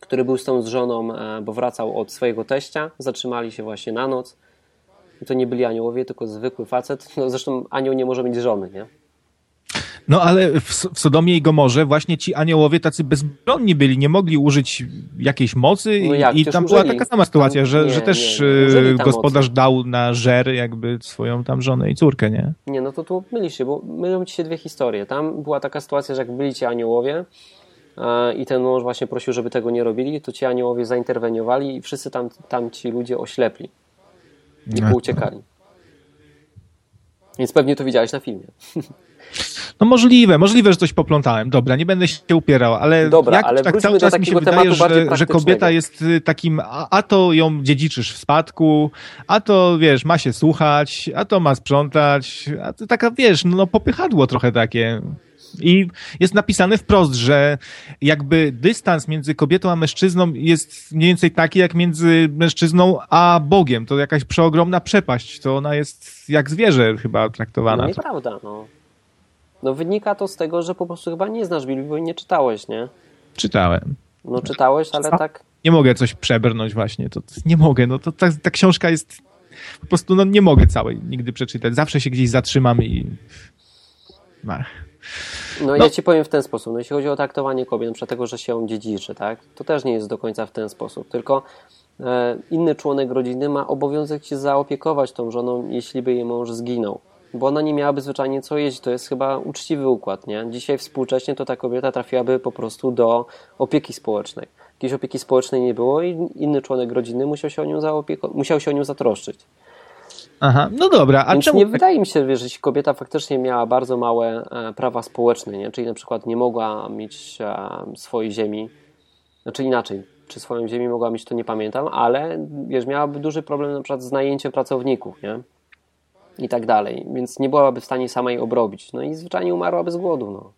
który był z tą z żoną, e, bo wracał od swojego teścia. Zatrzymali się właśnie na noc. To nie byli aniołowie, tylko zwykły facet. No zresztą anioł nie może mieć żony, nie? No ale w, w Sodomie i Gomorze właśnie ci aniołowie tacy bezbronni byli, nie mogli użyć jakiejś mocy no jak, i tam była taka sama sytuacja, że, nie, że też nie, nie. gospodarz mocy. dał na żer jakby swoją tam żonę i córkę, nie? Nie, no to tu mylisz się, bo mylą ci się dwie historie. Tam była taka sytuacja, że jak byli ci aniołowie i ten mąż właśnie prosił, żeby tego nie robili, to ci aniołowie zainterweniowali i wszyscy tam, tam ci ludzie oślepli i pouciekali. Więc pewnie to widziałeś na filmie. No możliwe, możliwe, że coś poplątałem. Dobra, nie będę się upierał, ale Dobra, jak ale tak cały czas mi się wydaje, że, że kobieta jest y, takim, a, a, to ją dziedziczysz w spadku, a to wiesz, ma się słuchać, a to ma sprzątać, a to taka wiesz, no popychadło trochę takie. I jest napisane wprost, że jakby dystans między kobietą a mężczyzną jest mniej więcej taki, jak między mężczyzną a Bogiem. To jakaś przeogromna przepaść. To ona jest jak zwierzę chyba traktowana. No nieprawda, no. No wynika to z tego, że po prostu chyba nie znasz Biblii, bo nie czytałeś, nie? Czytałem. No czytałeś, ale tak... Nie mogę coś przebrnąć właśnie, to, to nie mogę, no to ta, ta książka jest po prostu, no nie mogę całej nigdy przeczytać. Zawsze się gdzieś zatrzymam i... No, no, ja ci powiem w ten sposób. No, jeśli chodzi o traktowanie kobiet, np. tego, że się dziedziczy, tak? To też nie jest do końca w ten sposób. Tylko e, inny członek rodziny ma obowiązek się zaopiekować tą żoną, jeśli by jej mąż zginął. Bo ona nie miałaby zwyczajnie co jeść. To jest chyba uczciwy układ, nie? Dzisiaj współcześnie to ta kobieta trafiłaby po prostu do opieki społecznej. Jakiejś opieki społecznej nie było i inny członek rodziny musiał się o nią, zaopieko- musiał się o nią zatroszczyć. Aha, no dobra, a Więc czemu... nie wydaje mi się, że jeśli kobieta faktycznie miała bardzo małe e, prawa społeczne, nie? czyli na przykład nie mogła mieć e, swojej ziemi, znaczy inaczej, czy swoją ziemię mogła mieć, to nie pamiętam, ale wiesz, miałaby duży problem na przykład z najęciem pracowników, nie? I tak dalej, więc nie byłaby w stanie samej obrobić. No i zwyczajnie umarłaby z głodu, no.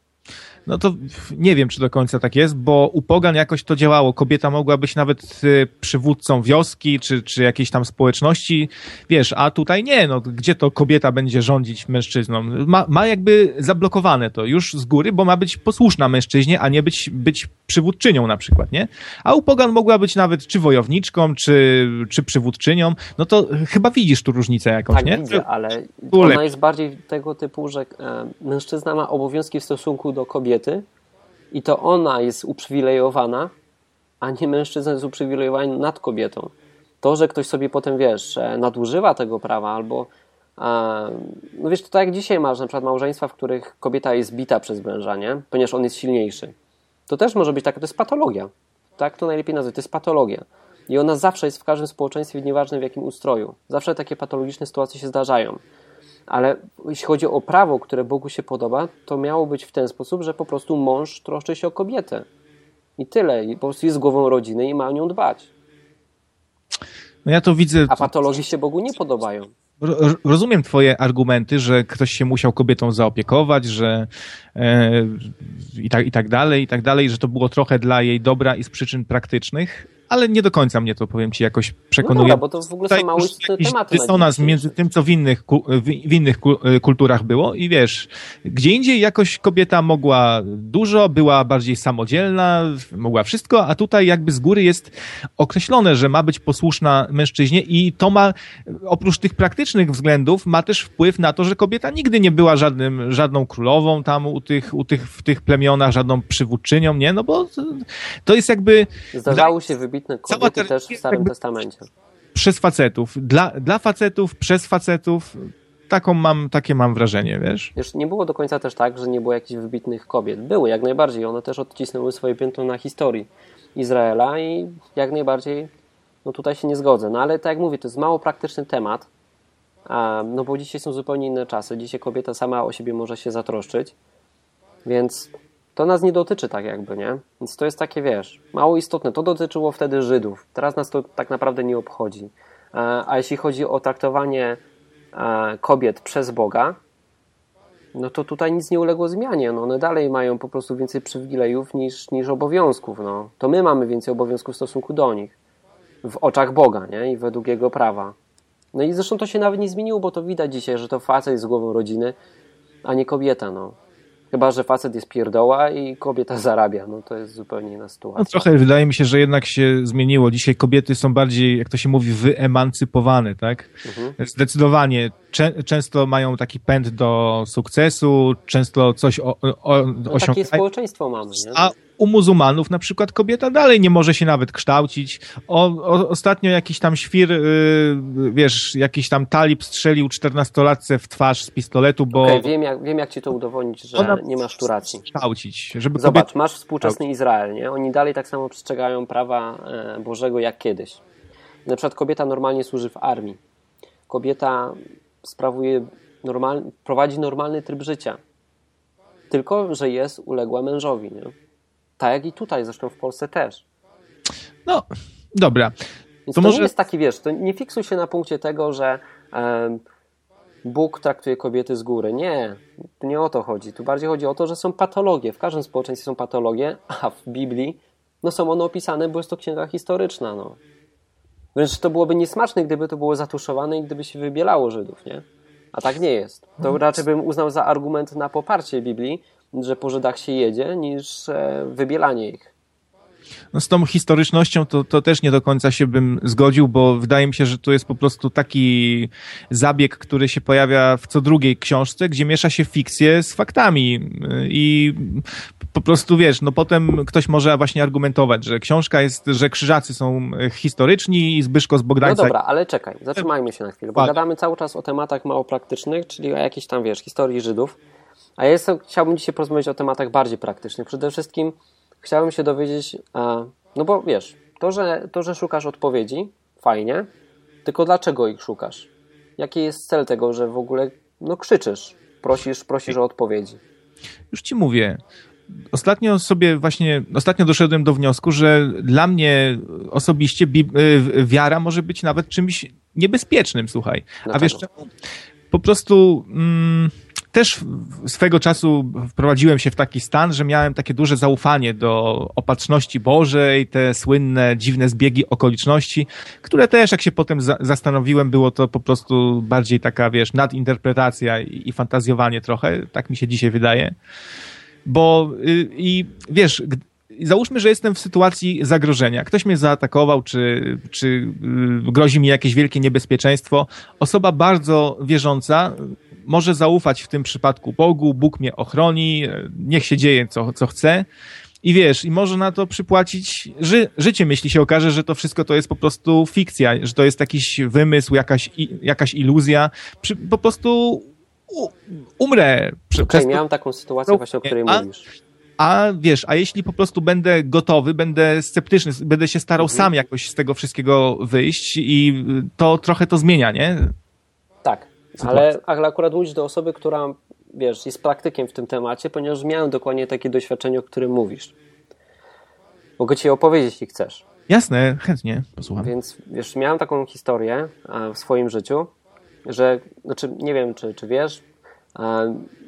No to nie wiem, czy do końca tak jest, bo u Pogan jakoś to działało. Kobieta mogła być nawet y, przywódcą wioski, czy, czy jakiejś tam społeczności, wiesz, a tutaj nie, no gdzie to kobieta będzie rządzić mężczyzną? Ma, ma jakby zablokowane to już z góry, bo ma być posłuszna mężczyźnie, a nie być, być przywódczynią na przykład, nie? A u Pogan mogła być nawet czy wojowniczką, czy, czy przywódczynią, no to chyba widzisz tu różnicę jakąś, tak, nie? widzę, ale ona jest bardziej tego typu, że e, mężczyzna ma obowiązki w stosunku do kobiety, kobiety i to ona jest uprzywilejowana, a nie mężczyzna jest uprzywilejowany nad kobietą. To, że ktoś sobie potem, wiesz, nadużywa tego prawa albo no wiesz, to tak jak dzisiaj masz na przykład małżeństwa, w których kobieta jest bita przez męża, nie? Ponieważ on jest silniejszy. To też może być taka, to jest patologia. Tak to najlepiej nazwać, to jest patologia. I ona zawsze jest w każdym społeczeństwie, nieważne w jakim ustroju. Zawsze takie patologiczne sytuacje się zdarzają. Ale jeśli chodzi o prawo, które Bogu się podoba, to miało być w ten sposób, że po prostu mąż troszczy się o kobietę. I tyle. I po prostu jest głową rodziny i ma o nią dbać. No ja to widzę. A patologii się Bogu nie podobają. Rozumiem twoje argumenty, że ktoś się musiał kobietą zaopiekować, że e, i, tak, i tak dalej, i tak dalej, że to było trochę dla jej dobra i z przyczyn praktycznych, ale nie do końca mnie to, powiem ci, jakoś przekonuje. No dobra, bo to w ogóle są mało tematy. dysonans między tym, co w innych, w innych e, kulturach było i wiesz, gdzie indziej jakoś kobieta mogła dużo, była bardziej samodzielna, mogła wszystko, a tutaj jakby z góry jest określone, że ma być posłuszna mężczyźnie i to ma, oprócz tych praktycznych względów, ma też wpływ na to, że kobieta nigdy nie była żadnym, żadną królową tam u tych, u tych, w tych plemionach, żadną przywódczynią, nie? No bo to jest jakby... Zdarzało się wybić wybitne kobiety też w Starym Testamencie. Przez facetów. Dla, dla facetów, przez facetów. Taką mam, takie mam wrażenie, wiesz? Wiesz, nie było do końca też tak, że nie było jakichś wybitnych kobiet. Były jak najbardziej. One też odcisnęły swoje piętno na historii Izraela i jak najbardziej no tutaj się nie zgodzę. No ale tak jak mówię, to jest mało praktyczny temat, no bo dzisiaj są zupełnie inne czasy. Dzisiaj kobieta sama o siebie może się zatroszczyć, więc to nas nie dotyczy tak jakby, nie? Więc to jest takie, wiesz, mało istotne. To dotyczyło wtedy Żydów. Teraz nas to tak naprawdę nie obchodzi. E, a jeśli chodzi o traktowanie e, kobiet przez Boga, no to tutaj nic nie uległo zmianie. No one dalej mają po prostu więcej przywilejów niż, niż obowiązków. No. To my mamy więcej obowiązków w stosunku do nich. W oczach Boga, nie? I według Jego prawa. No i zresztą to się nawet nie zmieniło, bo to widać dzisiaj, że to facet jest głową rodziny, a nie kobieta, no. Chyba, że facet jest pierdoła i kobieta zarabia. No to jest zupełnie inna sytuacja. No trochę wydaje mi się, że jednak się zmieniło. Dzisiaj kobiety są bardziej, jak to się mówi, wyemancypowane, tak? Mhm. Zdecydowanie. Czę często mają taki pęd do sukcesu, często coś o, o, no, Takie społeczeństwo mamy, nie? A u muzułmanów na przykład kobieta dalej nie może się nawet kształcić. O, o, ostatnio jakiś tam świr, yy, wiesz, jakiś tam talib strzelił czternastolatce w twarz z pistoletu, bo... Okay, wiem, jak, wiem jak ci to udowodnić, że Ona nie masz tu racji. Kształcić. Żeby Zobacz, kobiet... masz współczesny Izrael, nie? Oni dalej tak samo przestrzegają prawa e, Bożego jak kiedyś. Na przykład kobieta normalnie służy w armii. Kobieta sprawuje normal, prowadzi normalny tryb życia. Tylko, że jest uległa mężowi, nie? Tak jak i tutaj, zresztą w Polsce też. No, dobra. Więc to, to może... nie jest taki, wiesz, to nie fiksuj się na punkcie tego, że um, Bóg traktuje kobiety z góry. Nie, nie o to chodzi. Tu bardziej chodzi o to, że są patologie. W każdym społeczeństwie są patologie, a w Biblii no, są one opisane, bo jest to księga historyczna. No. Wręcz to byłoby niesmaczne, gdyby to było zatuszowane i gdyby się wybielało Żydów, nie? A tak nie jest. To raczej bym uznał za argument na poparcie Biblii, że po Żydach się jedzie, niż e, wybielanie ich. No z tą historycznością to, to też nie do końca się bym zgodził, bo wydaje mi się, że to jest po prostu taki zabieg, który się pojawia w co drugiej książce, gdzie miesza się fikcję z faktami. I po prostu wiesz, no potem ktoś może właśnie argumentować, że książka jest, że krzyżacy są historyczni i Zbyszko z Bogdańca... No dobra, ale czekaj, zatrzymajmy się na chwilę, bo gadamy cały czas o tematach mało praktycznych, czyli o jakiejś tam, wiesz, historii Żydów, a ja jestem, chciałbym dzisiaj porozmawiać o tematach bardziej praktycznych. Przede wszystkim chciałbym się dowiedzieć, no bo wiesz, to że, to, że szukasz odpowiedzi, fajnie, tylko dlaczego ich szukasz? Jaki jest cel tego, że w ogóle no, krzyczysz, prosisz, prosisz o odpowiedzi? Już ci mówię. Ostatnio sobie właśnie, ostatnio doszedłem do wniosku, że dla mnie osobiście y, wiara może być nawet czymś niebezpiecznym, słuchaj. A wiesz czemu? Po prostu... Mm, też swego czasu wprowadziłem się w taki stan, że miałem takie duże zaufanie do opatrzności Bożej, te słynne, dziwne zbiegi okoliczności, które też, jak się potem za zastanowiłem, było to po prostu bardziej taka, wiesz, nadinterpretacja i, i fantazjowanie trochę, tak mi się dzisiaj wydaje. Bo y, i wiesz, załóżmy, że jestem w sytuacji zagrożenia. Ktoś mnie zaatakował, czy, czy y, grozi mi jakieś wielkie niebezpieczeństwo. Osoba bardzo wierząca może zaufać w tym przypadku Bogu, Bóg mnie ochroni, niech się dzieje co, co chce. I wiesz, i może na to przypłacić ży życie, jeśli się okaże, że to wszystko to jest po prostu fikcja, że to jest jakiś wymysł, jakaś, jakaś iluzja. Przy, po prostu u, umrę. Okej, okay, miałem taką sytuację właśnie, o której a, mówisz. A wiesz, a jeśli po prostu będę gotowy, będę sceptyczny, będę się starał mhm. sam jakoś z tego wszystkiego wyjść i to trochę to zmienia, nie? Tak. Ale, akurat mówisz do osoby, która wiesz, jest praktykiem w tym temacie, ponieważ miałem dokładnie takie doświadczenie, o którym mówisz. Mogę ci opowiedzieć, jeśli chcesz. Jasne, chętnie posłucham. Więc wiesz, miałem taką historię w swoim życiu, że, znaczy nie wiem, czy, czy wiesz,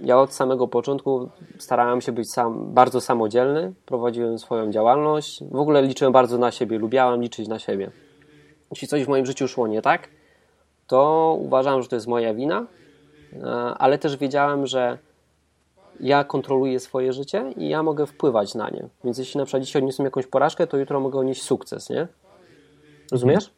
ja od samego początku starałem się być sam, bardzo samodzielny, prowadziłem swoją działalność, w ogóle liczyłem bardzo na siebie, lubiałem liczyć na siebie. Jeśli coś w moim życiu szło nie tak, to uważam, że to jest moja wina, e, ale też wiedziałem, że ja kontroluję swoje życie i ja mogę wpływać na nie. Więc jeśli na przykład dzisiaj odniosłem jakąś porażkę, to jutro mogę odnieść sukces, nie? Rozumiesz?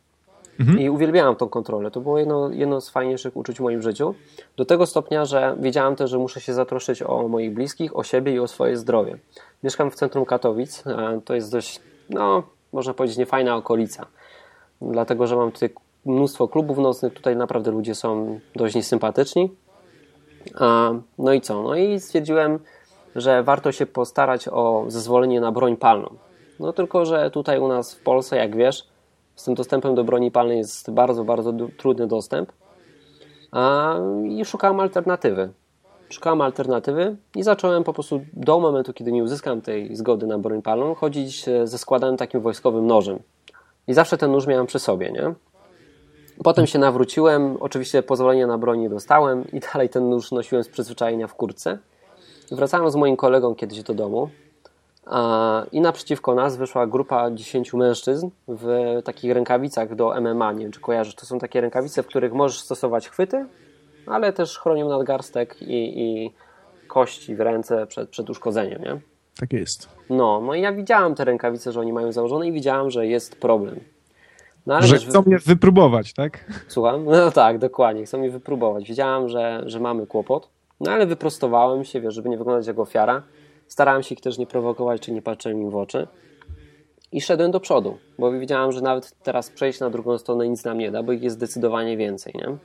Mhm. I uwielbiałam tą kontrolę. To było jedno, jedno z fajniejszych uczuć w moim życiu. Do tego stopnia, że wiedziałam też, że muszę się zatroszczyć o moich bliskich, o siebie i o swoje zdrowie. Mieszkam w centrum Katowic. E, to jest dość, no, można powiedzieć, niefajna okolica. Dlatego, że mam tutaj mnóstwo klubów nocnych, tutaj naprawdę ludzie są dość niesympatyczni. No i co? No i stwierdziłem, że warto się postarać o zezwolenie na broń palną. No tylko, że tutaj u nas w Polsce, jak wiesz, z tym dostępem do broni palnej jest bardzo, bardzo trudny dostęp. I szukałem alternatywy. Szukałem alternatywy i zacząłem po prostu do momentu, kiedy nie uzyskam tej zgody na broń palną, chodzić ze składanym takim wojskowym nożem. I zawsze ten nóż miałem przy sobie, nie? Potem się nawróciłem, oczywiście pozwolenie na broń nie dostałem i dalej ten nóż nosiłem z przyzwyczajenia w kurce. Wracałem z moim kolegą kiedyś do domu i naprzeciwko nas wyszła grupa 10 mężczyzn w takich rękawicach do MMA. Nie wiem, czy kojarzysz, to są takie rękawice, w których możesz stosować chwyty, ale też chronią nadgarstek i, i kości w ręce przed, przed uszkodzeniem, nie? Tak jest. No, no i ja widziałem te rękawice, że oni mają założone i widziałem, że jest problem. No, że chcą mnie wypróbować, tak? Słucham? No tak, dokładnie, chcą mnie wypróbować. Wiedziałem, że, że mamy kłopot, no ale wyprostowałem się, wiesz, żeby nie wyglądać jak ofiara. Starałem się ich też nie prowokować, czy nie patrzyłem im w oczy. I szedłem do przodu, bo wiedziałem, że nawet teraz przejść na drugą stronę nic nam nie da, bo ich jest zdecydowanie więcej, nie?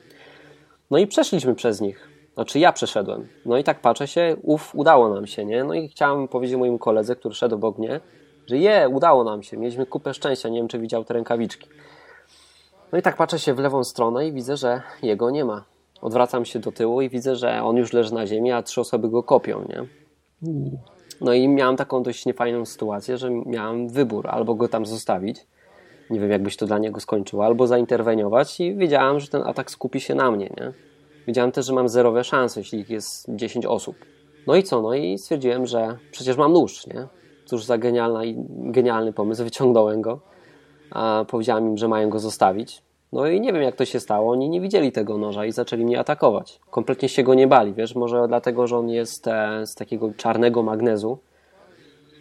No i przeszliśmy przez nich. Znaczy ja przeszedłem. No i tak patrzę się, uf, udało nam się, nie? No i chciałem powiedzieć mojemu koledze, który szedł obok mnie, że je, udało nam się, mieliśmy kupę szczęścia, nie wiem czy widział te rękawiczki. No i tak patrzę się w lewą stronę i widzę, że jego nie ma. Odwracam się do tyłu i widzę, że on już leży na ziemi, a trzy osoby go kopią, nie? No i miałem taką dość niefajną sytuację, że miałem wybór, albo go tam zostawić, nie wiem jakbyś to dla niego skończyło, albo zainterweniować i wiedziałem, że ten atak skupi się na mnie, nie? Wiedziałem też, że mam zerowe szanse, jeśli ich jest 10 osób. No i co? No i stwierdziłem, że przecież mam nóż, nie? Cóż za genialna, genialny pomysł, wyciągnąłem go. A powiedziałem im, że mają go zostawić. No i nie wiem, jak to się stało. Oni nie widzieli tego noża i zaczęli mnie atakować. Kompletnie się go nie bali, wiesz, może dlatego, że on jest e, z takiego czarnego magnezu.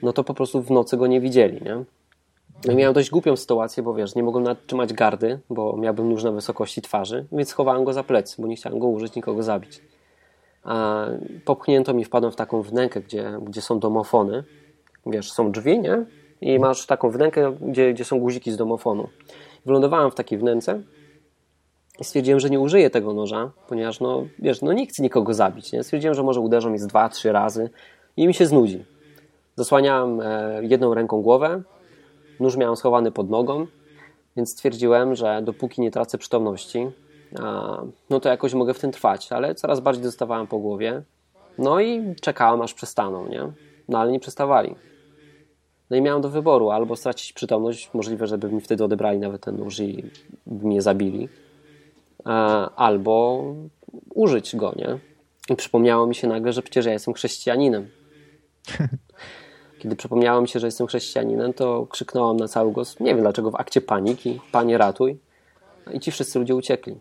No to po prostu w nocy go nie widzieli, nie? No miałem dość głupią sytuację, bo wiesz, nie mogłem trzymać gardy, bo miałbym nóż na wysokości twarzy, więc schowałem go za plecy, bo nie chciałem go użyć, nikogo zabić. A popchnięto mi, wpadłem w taką wnękę, gdzie, gdzie są domofony. Wiesz, są drzwi, nie? I masz taką wnękę, gdzie, gdzie są guziki z domofonu. Wylądowałem w takiej wnęce i stwierdziłem, że nie użyję tego noża, ponieważ, no, wiesz, no nie chcę nikogo zabić, nie? Stwierdziłem, że może uderzą mi z dwa, trzy razy i mi się znudzi. Zasłaniałem e, jedną ręką głowę, nóż miałem schowany pod nogą, więc stwierdziłem, że dopóki nie tracę przytomności, no to jakoś mogę w tym trwać, ale coraz bardziej dostawałem po głowie. No i czekałem, aż przestaną, nie? No ale nie przestawali. No i miałem do wyboru albo stracić przytomność, możliwe, żeby mi wtedy odebrali nawet ten nóż i mnie zabili, albo użyć go, nie? I przypomniało mi się nagle, że przecież ja jestem chrześcijaninem. Kiedy przypomniało mi się, że jestem chrześcijaninem, to krzyknąłem na cały głos, nie wiem dlaczego, w akcie paniki, Panie ratuj. I ci wszyscy ludzie uciekli.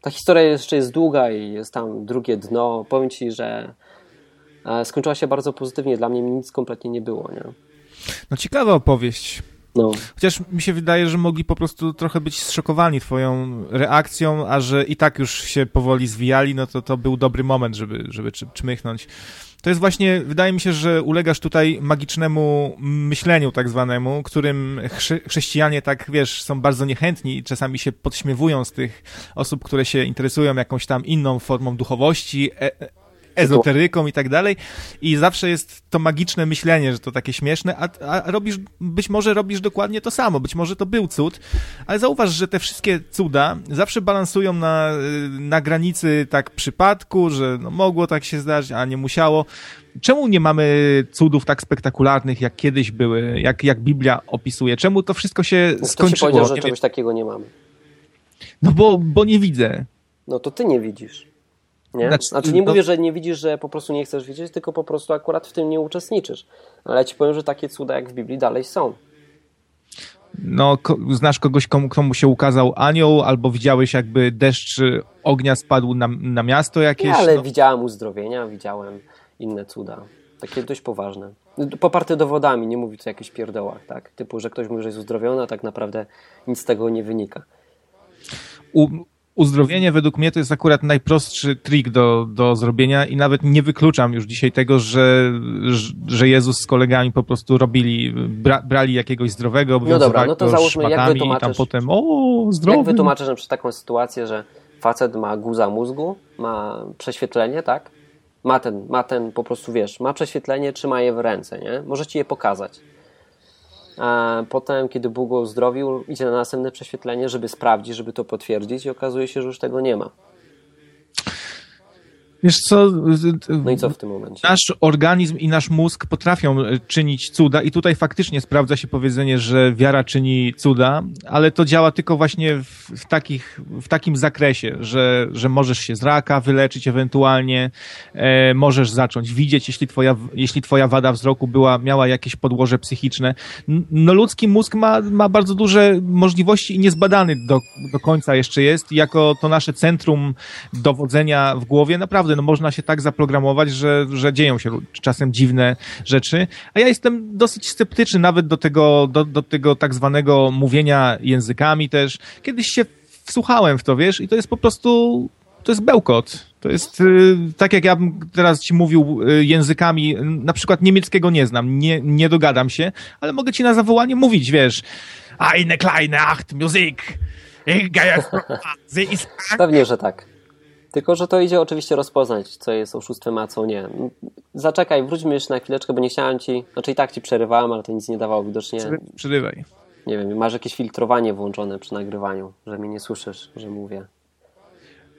Ta historia jeszcze jest długa i jest tam drugie dno. Powiem Ci, że e, skończyła się bardzo pozytywnie. Dla mnie nic kompletnie nie było. Nie? No ciekawa opowieść. No. Chociaż mi się wydaje, że mogli po prostu trochę być zszokowani twoją reakcją, a że i tak już się powoli zwijali, no to to był dobry moment, żeby, żeby czmychnąć. To jest właśnie, wydaje mi się, że ulegasz tutaj magicznemu myśleniu tak zwanemu, którym chrze chrześcijanie tak, wiesz, są bardzo niechętni i czasami się podśmiewują z tych osób, które się interesują jakąś tam inną formą duchowości, e, e ezoteryką i tak dalej. I zawsze jest to magiczne myślenie, że to takie śmieszne, a, a robisz, być może robisz dokładnie to samo, być może to był cud, ale zauważ, że te wszystkie cuda zawsze balansują na, na granicy tak przypadku, że no, mogło tak się zdarzyć, a nie musiało. Czemu nie mamy cudów tak spektakularnych, jak kiedyś były, jak, jak Biblia opisuje? Czemu to wszystko się Kto skończyło? Kto powiedział, że czegoś takiego nie mamy? No bo, bo nie widzę. No to ty nie widzisz. Nie? Znaczy, znaczy nie no... mówię, że nie widzisz, że po prostu nie chcesz widzieć, tylko po prostu akurat w tym nie uczestniczysz. Ale ja ci powiem, że takie cuda jak w Biblii dalej są. No, ko znasz kogoś, komu, komu się ukazał anioł, albo widziałeś jakby deszcz ognia spadł na, na miasto jakieś? Nie, ale no. widziałem uzdrowienia, widziałem inne cuda. Takie dość poważne. Poparte dowodami, nie mówię tu o jakichś pierdołach, tak? Typu, że ktoś mówi, że jest uzdrowiony, a tak naprawdę nic z tego nie wynika. U, uzdrowienie według mnie to jest akurat najprostszy trik do, do zrobienia i nawet nie wykluczam już dzisiaj tego, że, że Jezus z kolegami po prostu robili, bra, brali jakiegoś zdrowego, No dobra, no to załóżmy, jak wytłumaczysz, i tam potem, o, zdrowy. Jak wytłumaczysz na przykład taką sytuację, że facet ma guza mózgu, ma prześwietlenie, tak? Ma ten, ma ten po prostu, wiesz, ma prześwietlenie, trzyma je w ręce, nie? Może ci je pokazać. Potem, kiedy Bóg go uzdrowił, idzie na następne prześwietlenie, żeby sprawdzić, żeby to potwierdzić i okazuje się, że już tego nie ma. Wiesz co? No i co w tym momencie? Nasz organizm i nasz mózg potrafią e, czynić cuda i tutaj faktycznie sprawdza się powiedzenie, że wiara czyni cuda, ale to działa tylko właśnie w, w, takich, w takim zakresie, że, że możesz się z raka wyleczyć ewentualnie, e, możesz zacząć widzieć, jeśli twoja, jeśli twoja wada wzroku była, miała jakieś podłoże psychiczne. No ludzki mózg ma, ma bardzo duże możliwości i niezbadany do, do końca jeszcze jest. Jako to nasze centrum dowodzenia w głowie naprawdę no można się tak zaprogramować, że, że dzieją się czasem dziwne rzeczy. A ja jestem dosyć sceptyczny nawet do tego, do, do tego tak zwanego mówienia językami też. Kiedyś się wsłuchałem w to, wiesz, i to jest po prostu, to jest bełkot. To jest y, tak, jak ja bym teraz ci mówił y, językami, na przykład niemieckiego nie znam, nie, nie dogadam się, ale mogę ci na zawołanie mówić, wiesz, eine kleine Acht Musik. Pewnie, że tak. Tylko, że to idzie oczywiście rozpoznać, co jest oszustwem, a co nie. Zaczekaj, wróćmy jeszcze na chwileczkę, bo nie chciałem ci, znaczy i tak ci przerywałem, ale to nic nie dawało widocznie. Przerywaj. Nie wiem, masz jakieś filtrowanie włączone przy nagrywaniu, że mnie nie słyszysz, że mówię.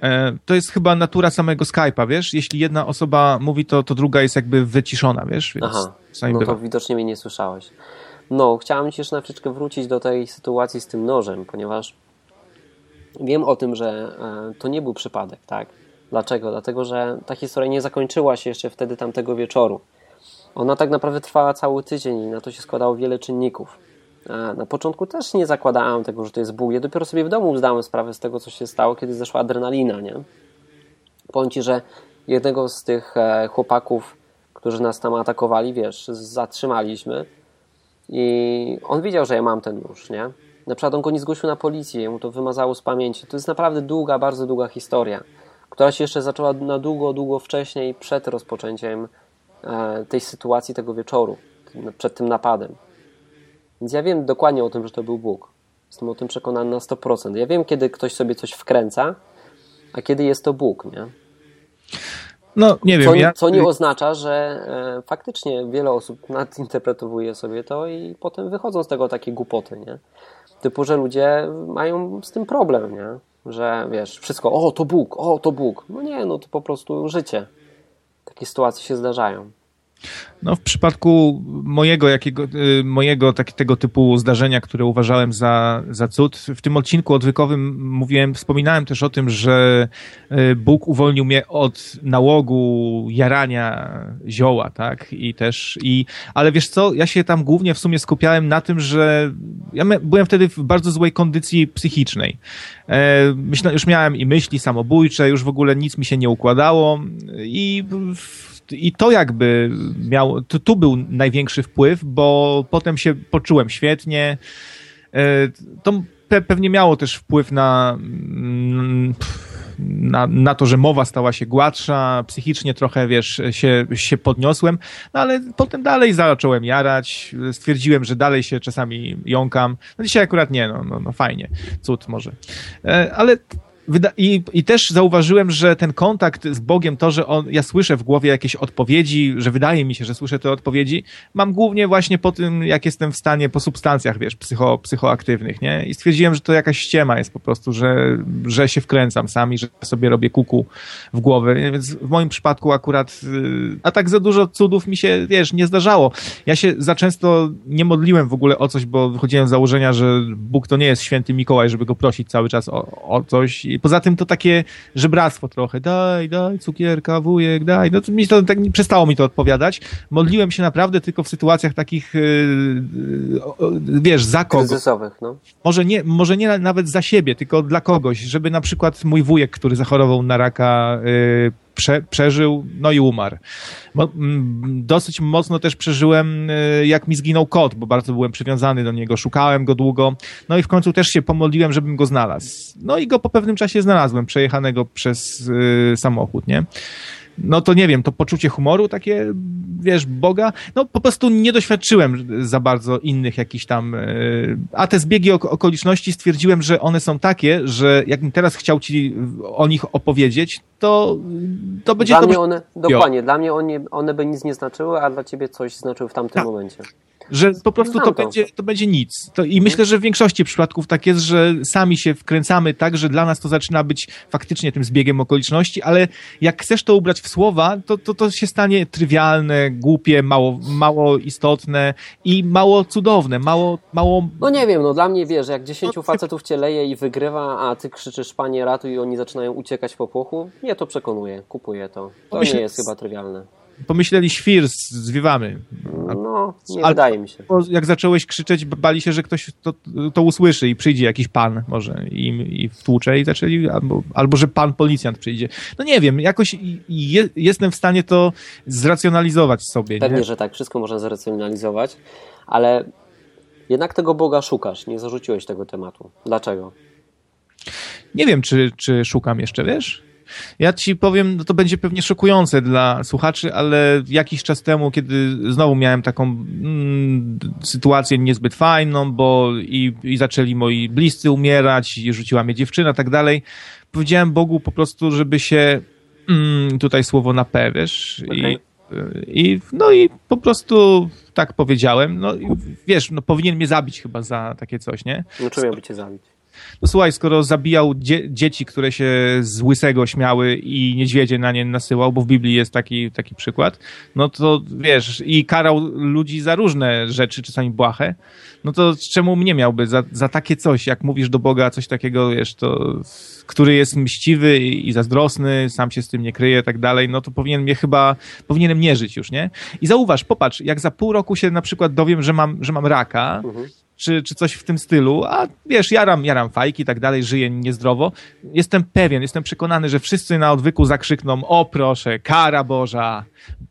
E, to jest chyba natura samego Skype'a, wiesz? Jeśli jedna osoba mówi, to, to druga jest jakby wyciszona, wiesz? Więc Aha, no bywa. to widocznie mnie nie słyszałeś. No, chciałem ci jeszcze na chwileczkę wrócić do tej sytuacji z tym nożem, ponieważ Wiem o tym, że e, to nie był przypadek, tak? Dlaczego? Dlatego, że ta historia nie zakończyła się jeszcze wtedy tamtego wieczoru. Ona tak naprawdę trwała cały tydzień i na to się składało wiele czynników. Na początku też nie zakładałem tego, że to jest Bóg. Ja dopiero sobie w domu zdałem sprawę z tego, co się stało, kiedy zeszła adrenalina, nie? Powiem Ci, że jednego z tych e, chłopaków, którzy nas tam atakowali, wiesz, zatrzymaliśmy i on wiedział, że ja mam ten nóż, nie? Na przykład on go nie zgłosił na policję, mu to wymazało z pamięci. To jest naprawdę długa, bardzo długa historia, która się jeszcze zaczęła na długo, długo wcześniej, przed rozpoczęciem e, tej sytuacji, tego wieczoru, przed tym napadem. Więc ja wiem dokładnie o tym, że to był Bóg. Jestem o tym przekonany na 100%. Ja wiem, kiedy ktoś sobie coś wkręca, a kiedy jest to Bóg, nie? No, nie wiem. Co, ja... co nie oznacza, że e, faktycznie wiele osób nadinterpretowuje sobie to i potem wychodzą z tego takie głupoty, nie? Typu, że ludzie mają z tym problem, nie? Że wiesz, wszystko, o to Bóg, o to Bóg. No nie, no to po prostu życie. Takie sytuacje się zdarzają. No, w przypadku mojego, jakiego, y, mojego tak, tego typu zdarzenia, które uważałem za, za cud, w tym odcinku odwykowym mówiłem, wspominałem też o tym, że y, Bóg uwolnił mnie od nałogu jarania zioła, tak? I też, i, ale wiesz co, ja się tam głównie w sumie skupiałem na tym, że ja byłem wtedy w bardzo złej kondycji psychicznej. E, myślę, już miałem i myśli samobójcze, już w ogóle nic mi się nie układało i i to jakby miał, to, tu był największy wpływ, bo potem się poczułem świetnie. E, to pewnie miało też wpływ na, mm, na, na to, że mowa stała się gładsza, psychicznie trochę, wiesz, się, się podniosłem, no ale potem dalej zacząłem jarać, stwierdziłem, że dalej się czasami jąkam. No dzisiaj akurat nie, no, no, no fajnie, cud może. E, ale i, I też zauważyłem, że ten kontakt z Bogiem, to, że on, ja słyszę w głowie jakieś odpowiedzi, że wydaje mi się, że słyszę te odpowiedzi, mam głównie właśnie po tym, jak jestem w stanie, po substancjach, wiesz, psycho, psychoaktywnych, nie? I stwierdziłem, że to jakaś ściema jest po prostu, że, że się wkręcam sami, że sobie robię kuku w głowie, więc w moim przypadku akurat, y, a tak za dużo cudów mi się, wiesz, nie zdarzało. Ja się za często nie modliłem w ogóle o coś, bo wychodziłem z założenia, że Bóg to nie jest święty Mikołaj, żeby go prosić cały czas o, o coś i poza tym to takie żebractwo trochę. Daj, daj, cukierka, wujek, daj. No to mi to tak nie przestało mi to odpowiadać. Modliłem się naprawdę tylko w sytuacjach takich, yy, yy, wiesz, za kogoś. Kryzysowych, no. Może nie, może nie nawet za siebie, tylko dla kogoś, żeby na przykład mój wujek, który zachorował na raka, yy, prze, przeżył, no i umarł. Mo, dosyć mocno też przeżyłem, y, jak mi zginął kot, bo bardzo byłem przywiązany do niego, szukałem go długo, no i w końcu też się pomodliłem, żebym go znalazł. No i go po pewnym czasie znalazłem, przejechanego przez y, samochód, nie? No to nie wiem, to poczucie humoru takie, wiesz, Boga, no po prostu nie doświadczyłem za bardzo innych jakichś tam, e, a te zbiegi okoliczności stwierdziłem, że one są takie, że jakbym teraz chciał ci o nich opowiedzieć, to, to będzie dla. Mnie one, dokładnie, dla mnie one, one by nic nie znaczyły, a dla ciebie coś znaczyły w tamtym tak. momencie. Że po prostu to, będzie, to będzie nic. To, I mhm. myślę, że w większości przypadków tak jest, że sami się wkręcamy tak, że dla nas to zaczyna być faktycznie tym zbiegiem okoliczności, ale jak chcesz to ubrać w słowa, to, to, to się stanie trywialne, głupie, mało, mało istotne i mało cudowne, mało, mało... No nie wiem, no dla mnie wiesz, jak dziesięciu no, facetów cię leje i wygrywa, a ty krzyczysz panie ratuj i oni zaczynają uciekać po płochu, mnie to przekonuje, kupuję to. To Myślę, nie jest chyba trywialne pomyśleli świr, zwiewamy. No, nie Albo, wydaje mi się. Jak zacząłeś krzyczeć, bali się, że ktoś to, to usłyszy i przyjdzie jakiś pan może i, i wtłucze i zaczęli, albo, albo że pan policjant przyjdzie. No nie wiem, jakoś je, jestem w stanie to zracjonalizować sobie. Pewnie, nie? że tak, wszystko można zracjonalizować, ale jednak tego Boga szukasz, nie zarzuciłeś tego tematu. Dlaczego? Nie wiem, czy, czy szukam jeszcze, wiesz? Ja ci powiem, no to będzie pewnie szokujące dla słuchaczy, ale jakiś czas temu, kiedy znowu miałem taką mm, sytuację niezbyt fajną, bo i, i zaczęli moi bliscy umierać, i rzuciła mnie dziewczyna, tak dalej, powiedziałem Bogu po prostu, żeby się mm, tutaj słowo na P, wiesz, okay. i, i, no i po prostu tak powiedziałem. No wiesz, no powinien mnie zabić chyba za takie coś, nie? No czemu miałby cię zabić? No słuchaj, skoro zabijał dzie dzieci, które się z łysego śmiały i niedźwiedzie na nie nasyłał, bo w Biblii jest taki, taki przykład, no to wiesz, i karał ludzi za różne rzeczy, czasami błahe, no to czemu mnie miałby za, za takie coś, jak mówisz do Boga coś takiego, wiesz, to który jest mściwy i zazdrosny, sam się z tym nie kryje, tak dalej, no to powinien mnie chyba, powinienem nie żyć już, nie? I zauważ, popatrz, jak za pół roku się na przykład dowiem, że mam, że mam raka, mhm czy, czy coś w tym stylu, a wiesz, jaram, jaram fajki i tak dalej, żyję niezdrowo. Jestem pewien, jestem przekonany, że wszyscy na odwyku zakrzykną, o proszę, kara Boża,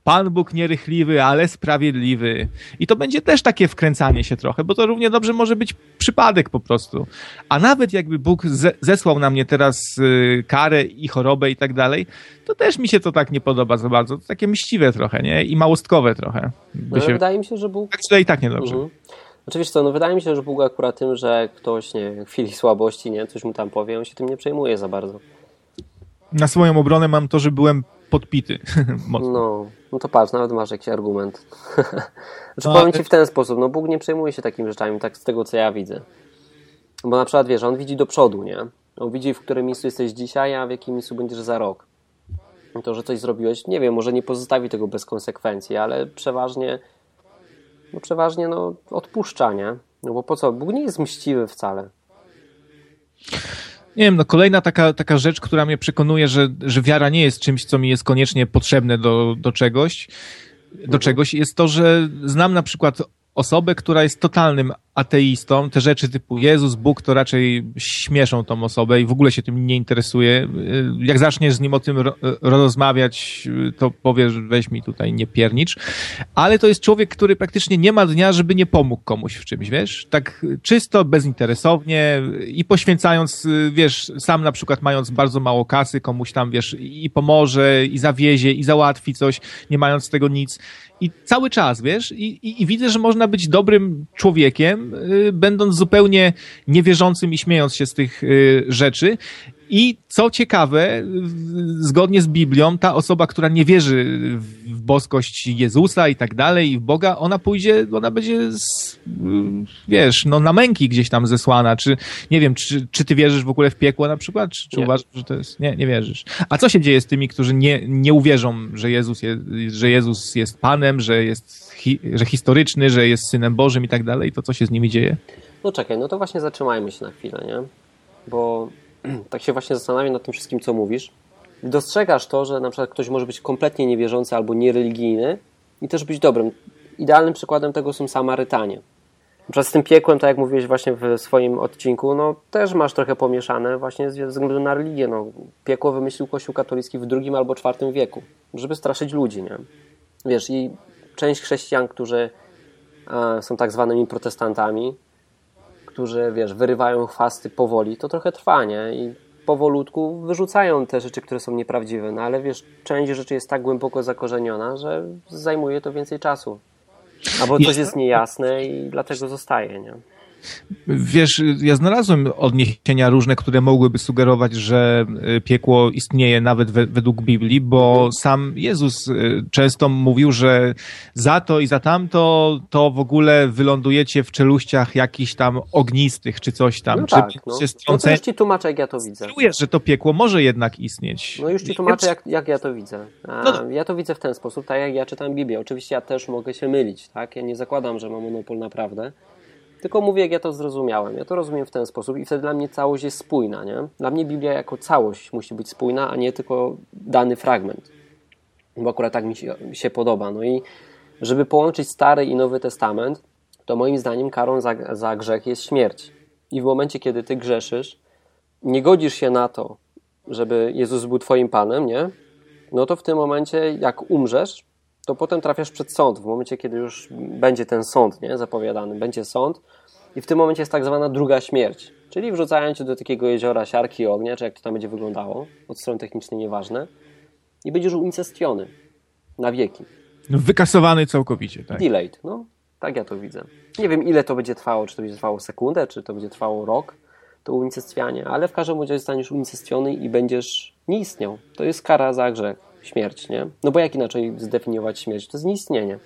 Pan Bóg nierychliwy, ale sprawiedliwy. I to będzie też takie wkręcanie się trochę, bo to równie dobrze może być przypadek po prostu. A nawet jakby Bóg ze zesłał na mnie teraz y, karę i chorobę i tak dalej, to też mi się to tak nie podoba za bardzo. To takie mściwe trochę, nie? I małostkowe trochę. No, się... Wydaje mi się, że Bóg... Tak i tak niedobrze. Mhm. Oczywiście co, no wydaje mi się, że Bóg akurat tym, że ktoś, nie w chwili słabości, nie, coś mu tam powie, on się tym nie przejmuje za bardzo. Na swoją obronę mam to, że byłem podpity. no, no to patrz, nawet masz jakiś argument. znaczy, no, powiem ci w ten sposób, no Bóg nie przejmuje się takimi rzeczami, tak z tego co ja widzę. Bo na przykład, wiesz, on widzi do przodu, nie? On widzi, w którym miejscu jesteś dzisiaj, a w jakim miejscu będziesz za rok. To, że coś zrobiłeś, nie wiem, może nie pozostawi tego bez konsekwencji, ale przeważnie no przeważnie no, odpuszcza, nie? No bo po co? Bóg nie jest mściwy wcale. Nie wiem, no kolejna taka, taka rzecz, która mnie przekonuje, że, że wiara nie jest czymś, co mi jest koniecznie potrzebne do, do czegoś, do czegoś, jest to, że znam na przykład osobę, która jest totalnym ateistą, te rzeczy typu Jezus, Bóg, to raczej śmieszą tą osobę i w ogóle się tym nie interesuje. Jak zaczniesz z nim o tym rozmawiać, to powiesz, weź mi tutaj nie piernicz. Ale to jest człowiek, który praktycznie nie ma dnia, żeby nie pomógł komuś w czymś, wiesz? Tak czysto, bezinteresownie i poświęcając, wiesz, sam na przykład mając bardzo mało kasy, komuś tam, wiesz, i pomoże, i zawiezie, i załatwi coś, nie mając z tego nic. I cały czas, wiesz, i, i, i widzę, że można być dobrym człowiekiem, y, będąc zupełnie niewierzącym i śmiejąc się z tych y, rzeczy. I co ciekawe, zgodnie z Biblią, ta osoba, która nie wierzy w boskość Jezusa i tak dalej, i w Boga, ona pójdzie, ona będzie, wiesz, no na męki gdzieś tam zesłana. Czy, nie wiem, czy, czy ty wierzysz w ogóle w piekło na przykład? Czy, czy uważasz, że to jest, nie, nie wierzysz. A co się dzieje z tymi, którzy nie, nie uwierzą, że Jezus jest, że Jezus jest Panem, że jest, hi, że historyczny, że jest Synem Bożym i tak dalej? To co się z nimi dzieje? No czekaj, no to właśnie zatrzymajmy się na chwilę, nie? Bo tak się właśnie zastanawiam nad tym wszystkim, co mówisz. Dostrzegasz to, że na przykład ktoś może być kompletnie niewierzący albo niereligijny i też być dobrym. Idealnym przykładem tego są Samarytanie. Na przykład z tym piekłem, tak jak mówiłeś właśnie w swoim odcinku, no też masz trochę pomieszane właśnie ze względu na religię. No, piekło wymyślił Kościół katolicki w drugim albo czwartym wieku, żeby straszyć ludzi, nie? Wiesz, i część chrześcijan, którzy są tak zwanymi protestantami, którzy, wiesz, wyrywają chwasty powoli, to trochę trwa, nie? I powolutku wyrzucają te rzeczy, które są nieprawdziwe, no ale wiesz, część rzeczy jest tak głęboko zakorzeniona, że zajmuje to więcej czasu. Albo coś jest niejasne i dlatego zostaje, nie? Wiesz, ja znalazłem odniesienia różne, które mogłyby sugerować, że y, piekło istnieje nawet we, według Biblii, bo sam Jezus y, często mówił, że za to i za tamto to w ogóle wylądujecie w czeluściach jakichś tam ognistych, czy coś tam. No czy tak, no. no to już ci tłumaczę, jak ja to widzę. Czujesz, że to piekło może jednak istnieć. No już ci tłumaczę, jak, jak ja to widzę. No. Ja to widzę w ten sposób, tak jak ja czytam Biblię. Oczywiście ja też mogę się mylić, tak? Ja nie zakładam, że mam monopol na prawdę. Tylko mówię, jak ja to zrozumiałem. Ja to rozumiem w ten sposób i wtedy dla mnie całość jest spójna. Nie? Dla mnie Biblia jako całość musi być spójna, a nie tylko dany fragment. Bo akurat tak mi się, mi się podoba. No i żeby połączyć Stary i Nowy Testament, to moim zdaniem karą za, za grzech jest śmierć. I w momencie, kiedy ty grzeszysz, nie godzisz się na to, żeby Jezus był twoim Panem, nie? No to w tym momencie, jak umrzesz, to potem trafiasz przed sąd. W momencie, kiedy już będzie ten sąd nie, zapowiadany, będzie sąd i w tym momencie jest tak zwana druga śmierć. Czyli wrzucają cię do takiego jeziora siarki i ognia, czy jak to tam będzie wyglądało, od strony technicznej nieważne, i będziesz unicestwiony na wieki. No, wykasowany całkowicie, tak? Delayed, no. Tak ja to widzę. Nie wiem, ile to będzie trwało, czy to będzie trwało sekundę, czy to będzie trwało rok, to unicestwianie, ale w każdym razie zostaniesz unicestwiony i będziesz nie istniał. To jest kara za grzech śmierć, nie? No bo jak inaczej zdefiniować śmierć? To jest nieistnienie.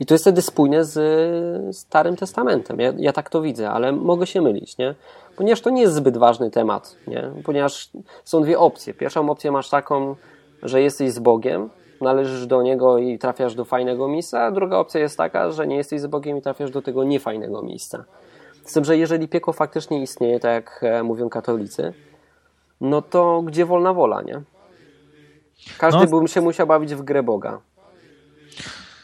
I to jest wtedy spójne z Starym Testamentem. Ja, ja, tak to widzę, ale mogę się mylić, nie? Ponieważ to nie jest zbyt ważny temat, nie? Ponieważ są dwie opcje. Pierwszą opcję masz taką, że jesteś z Bogiem, należysz do Niego i trafiasz do fajnego miejsca, a druga opcja jest taka, że nie jesteś z Bogiem i trafiasz do tego niefajnego miejsca. Z tym, że jeżeli piekło faktycznie istnieje, tak jak e, mówią katolicy, no to gdzie wolna wola, nie? Każdy no, by się musiał bawić w grę Boga.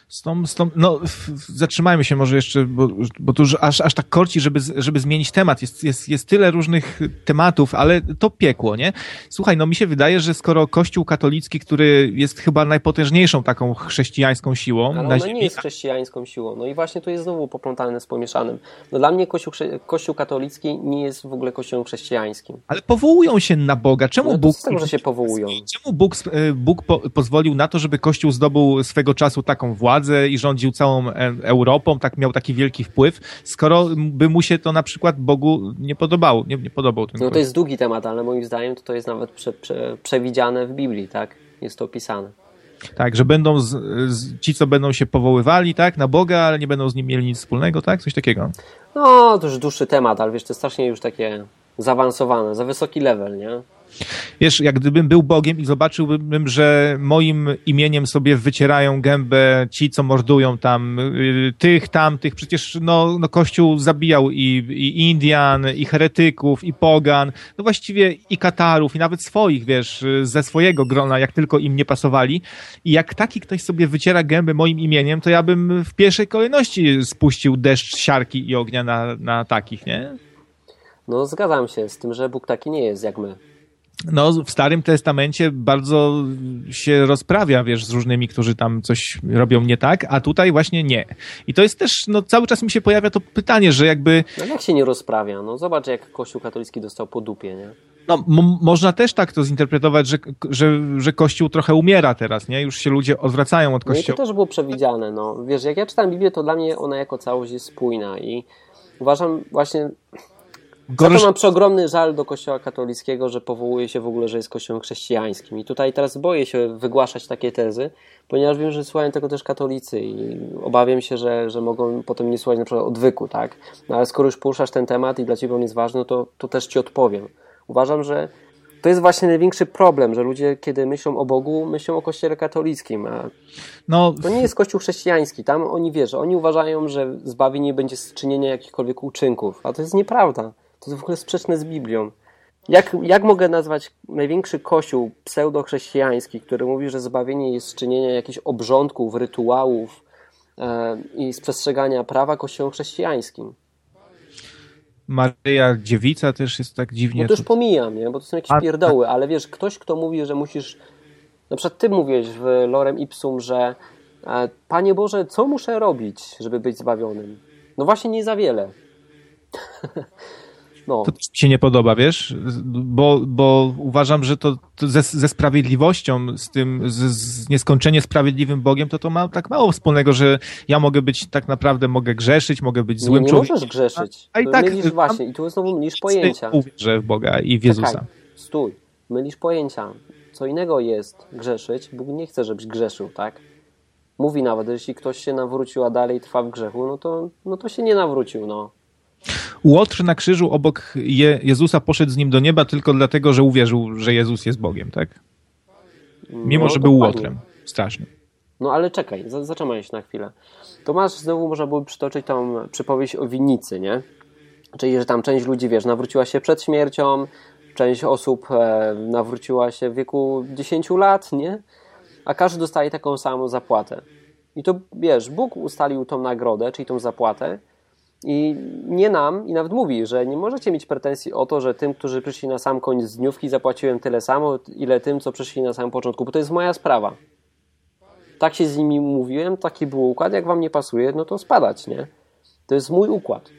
Z tą, z tą, no, zatrzymajmy się może jeszcze, bo, bo tu aż, aż tak korci, żeby, żeby zmienić temat. Jest, jest, jest tyle różnych tematów, ale to piekło, nie? Słuchaj, no mi się wydaje, że skoro Kościół katolicki, który jest chyba najpotężniejszą taką chrześcijańską siłą ale na ziemi... nie jest chrześcijańską siłą. No i właśnie to jest znowu poplątane z pomieszanym. No dla mnie Kościół, Kościół katolicki nie jest w ogóle kościołem chrześcijańskim. Ale powołują się na Boga. Czemu no Bóg... Z tego, że się powołują. Czemu Bóg, e, Bóg po, pozwolił na to, żeby Kościół zdobył swego czasu taką władzę i rządził całą e, Europą, tak miał taki wielki wpływ, skoro by mu się to na przykład Bogu nie podobało, nie, nie podobał ten No to jest długi temat, ale moim zdaniem to, to jest nawet prze, prze, przewidziane w Biblii, tak? Jest to opisane. Tak, że będą z, z, ci, co będą się powoływali, tak, na Boga, ale nie będą z nim mieli nic wspólnego, tak? Coś takiego. No, to już dłuższy temat, ale wiesz, to jest strasznie już takie zaawansowane, za wysoki level, nie? Wiesz, jak gdybym był Bogiem i zobaczyłbym, że moim imieniem sobie wycierają gębę ci, co mordują tam y, tych, tamtych, przecież no, no Kościół zabijał i, i Indian, i heretyków, i pogan, no właściwie i Katarów, i nawet swoich, wiesz, ze swojego grona, jak tylko im nie pasowali. I jak taki ktoś sobie wyciera gębę moim imieniem, to ja bym w pierwszej kolejności spuścił deszcz siarki i ognia na, na takich, nie? No zgadzam się z tym, że Bóg taki nie jest jak my no, w Starym Testamencie bardzo się rozprawia, wiesz, z różnymi, którzy tam coś robią nie tak, a tutaj właśnie nie. I to jest też, no, cały czas mi się pojawia to pytanie, że jakby... No jak się nie rozprawia? No zobacz, jak Kościół katolicki dostał po dupie, nie? No, można też tak to zinterpretować, że, że, że Kościół trochę umiera teraz, nie? Już się ludzie odwracają od Kościoła. No i to też było przewidziane, no. Wiesz, jak ja czytam Biblię, to dla mnie ona jako całość jest spójna i uważam właśnie Gorsz... mam przeogromny żal do kościoła katolickiego, że powołuje się w ogóle, że jest kościołem chrześcijańskim. I tutaj teraz boję się wygłaszać takie tezy, ponieważ wiem, że słuchają tego też katolicy i obawiam się, że, że mogą potem nie słuchać na przykład odwyku, tak? No ale skoro już poruszasz ten temat i dla ciebie on jest ważny, no to, to też ci odpowiem. Uważam, że to jest właśnie największy problem, że ludzie, kiedy myślą o Bogu, myślą o kościele katolickim, a no, to nie jest kościół chrześcijański. Tam oni wierzą, oni uważają, że zbawienie będzie z czynienia jakichkolwiek uczynków, a to jest nieprawda. To jest w ogóle sprzeczne z Biblią. Jak, jak mogę nazwać największy kościół pseudochrześcijański, który mówi, że zbawienie jest czynienia jakichś obrządków, rytuałów e, i przestrzegania prawa kościołem chrześcijańskim? Maryja Dziewica też jest tak dziwnie. No to już pomijam, nie? bo to są jakieś A, pierdoły, ale wiesz, ktoś, kto mówi, że musisz. Na przykład ty mówiłeś w Lorem Ipsum, że e, Panie Boże, co muszę robić, żeby być zbawionym? No właśnie nie za wiele. No. To też mi się nie podoba, wiesz, bo, bo uważam, że to, to ze, ze, sprawiedliwością, z tym, z, z, nieskończenie sprawiedliwym Bogiem, to to ma tak mało wspólnego, że ja mogę być, tak naprawdę mogę grzeszyć, mogę być złym nie, nie człowiekiem. Nie możesz grzeszyć. A, a i tak. Mylisz właśnie, i tu znowu mylisz pojęcia. Uwierzę w Boga i w Jezusa. Czekaj, stój, mylisz pojęcia. Co innego jest grzeszyć, Bóg nie chce, żebyś grzeszył, tak? Mówi nawet, że jeśli ktoś się nawrócił, a dalej trwa w grzechu, no to, no to się nie nawrócił, no. Łotr na krzyżu obok Je Jezusa poszedł z nim do nieba tylko dlatego, że uwierzył, że Jezus jest Bogiem, tak? Mimo, no, że był Łotrem. Straszny. No ale czekaj, zatrzymaj się na chwilę. To masz, znowu można byłoby przytoczyć tą przypowieść o winnicy, nie? Czyli, że tam część ludzi, wiesz, nawróciła się przed śmiercią, część osób e, nawróciła się w wieku 10 lat, nie? A każdy dostaje taką samą zapłatę. I to, wiesz, Bóg ustalił tą nagrodę, czyli tą zapłatę i nie nam, i nawet mówi, że nie możecie mieć pretensji o to, że tym, którzy przyszli na sam koniec dniówki, zapłaciłem tyle samo, ile tym, co przyszli na samym początku, bo to jest moja sprawa. Tak się z nimi mówiłem, taki był układ, jak wam nie pasuje, no to spadać, nie? To jest mój układ.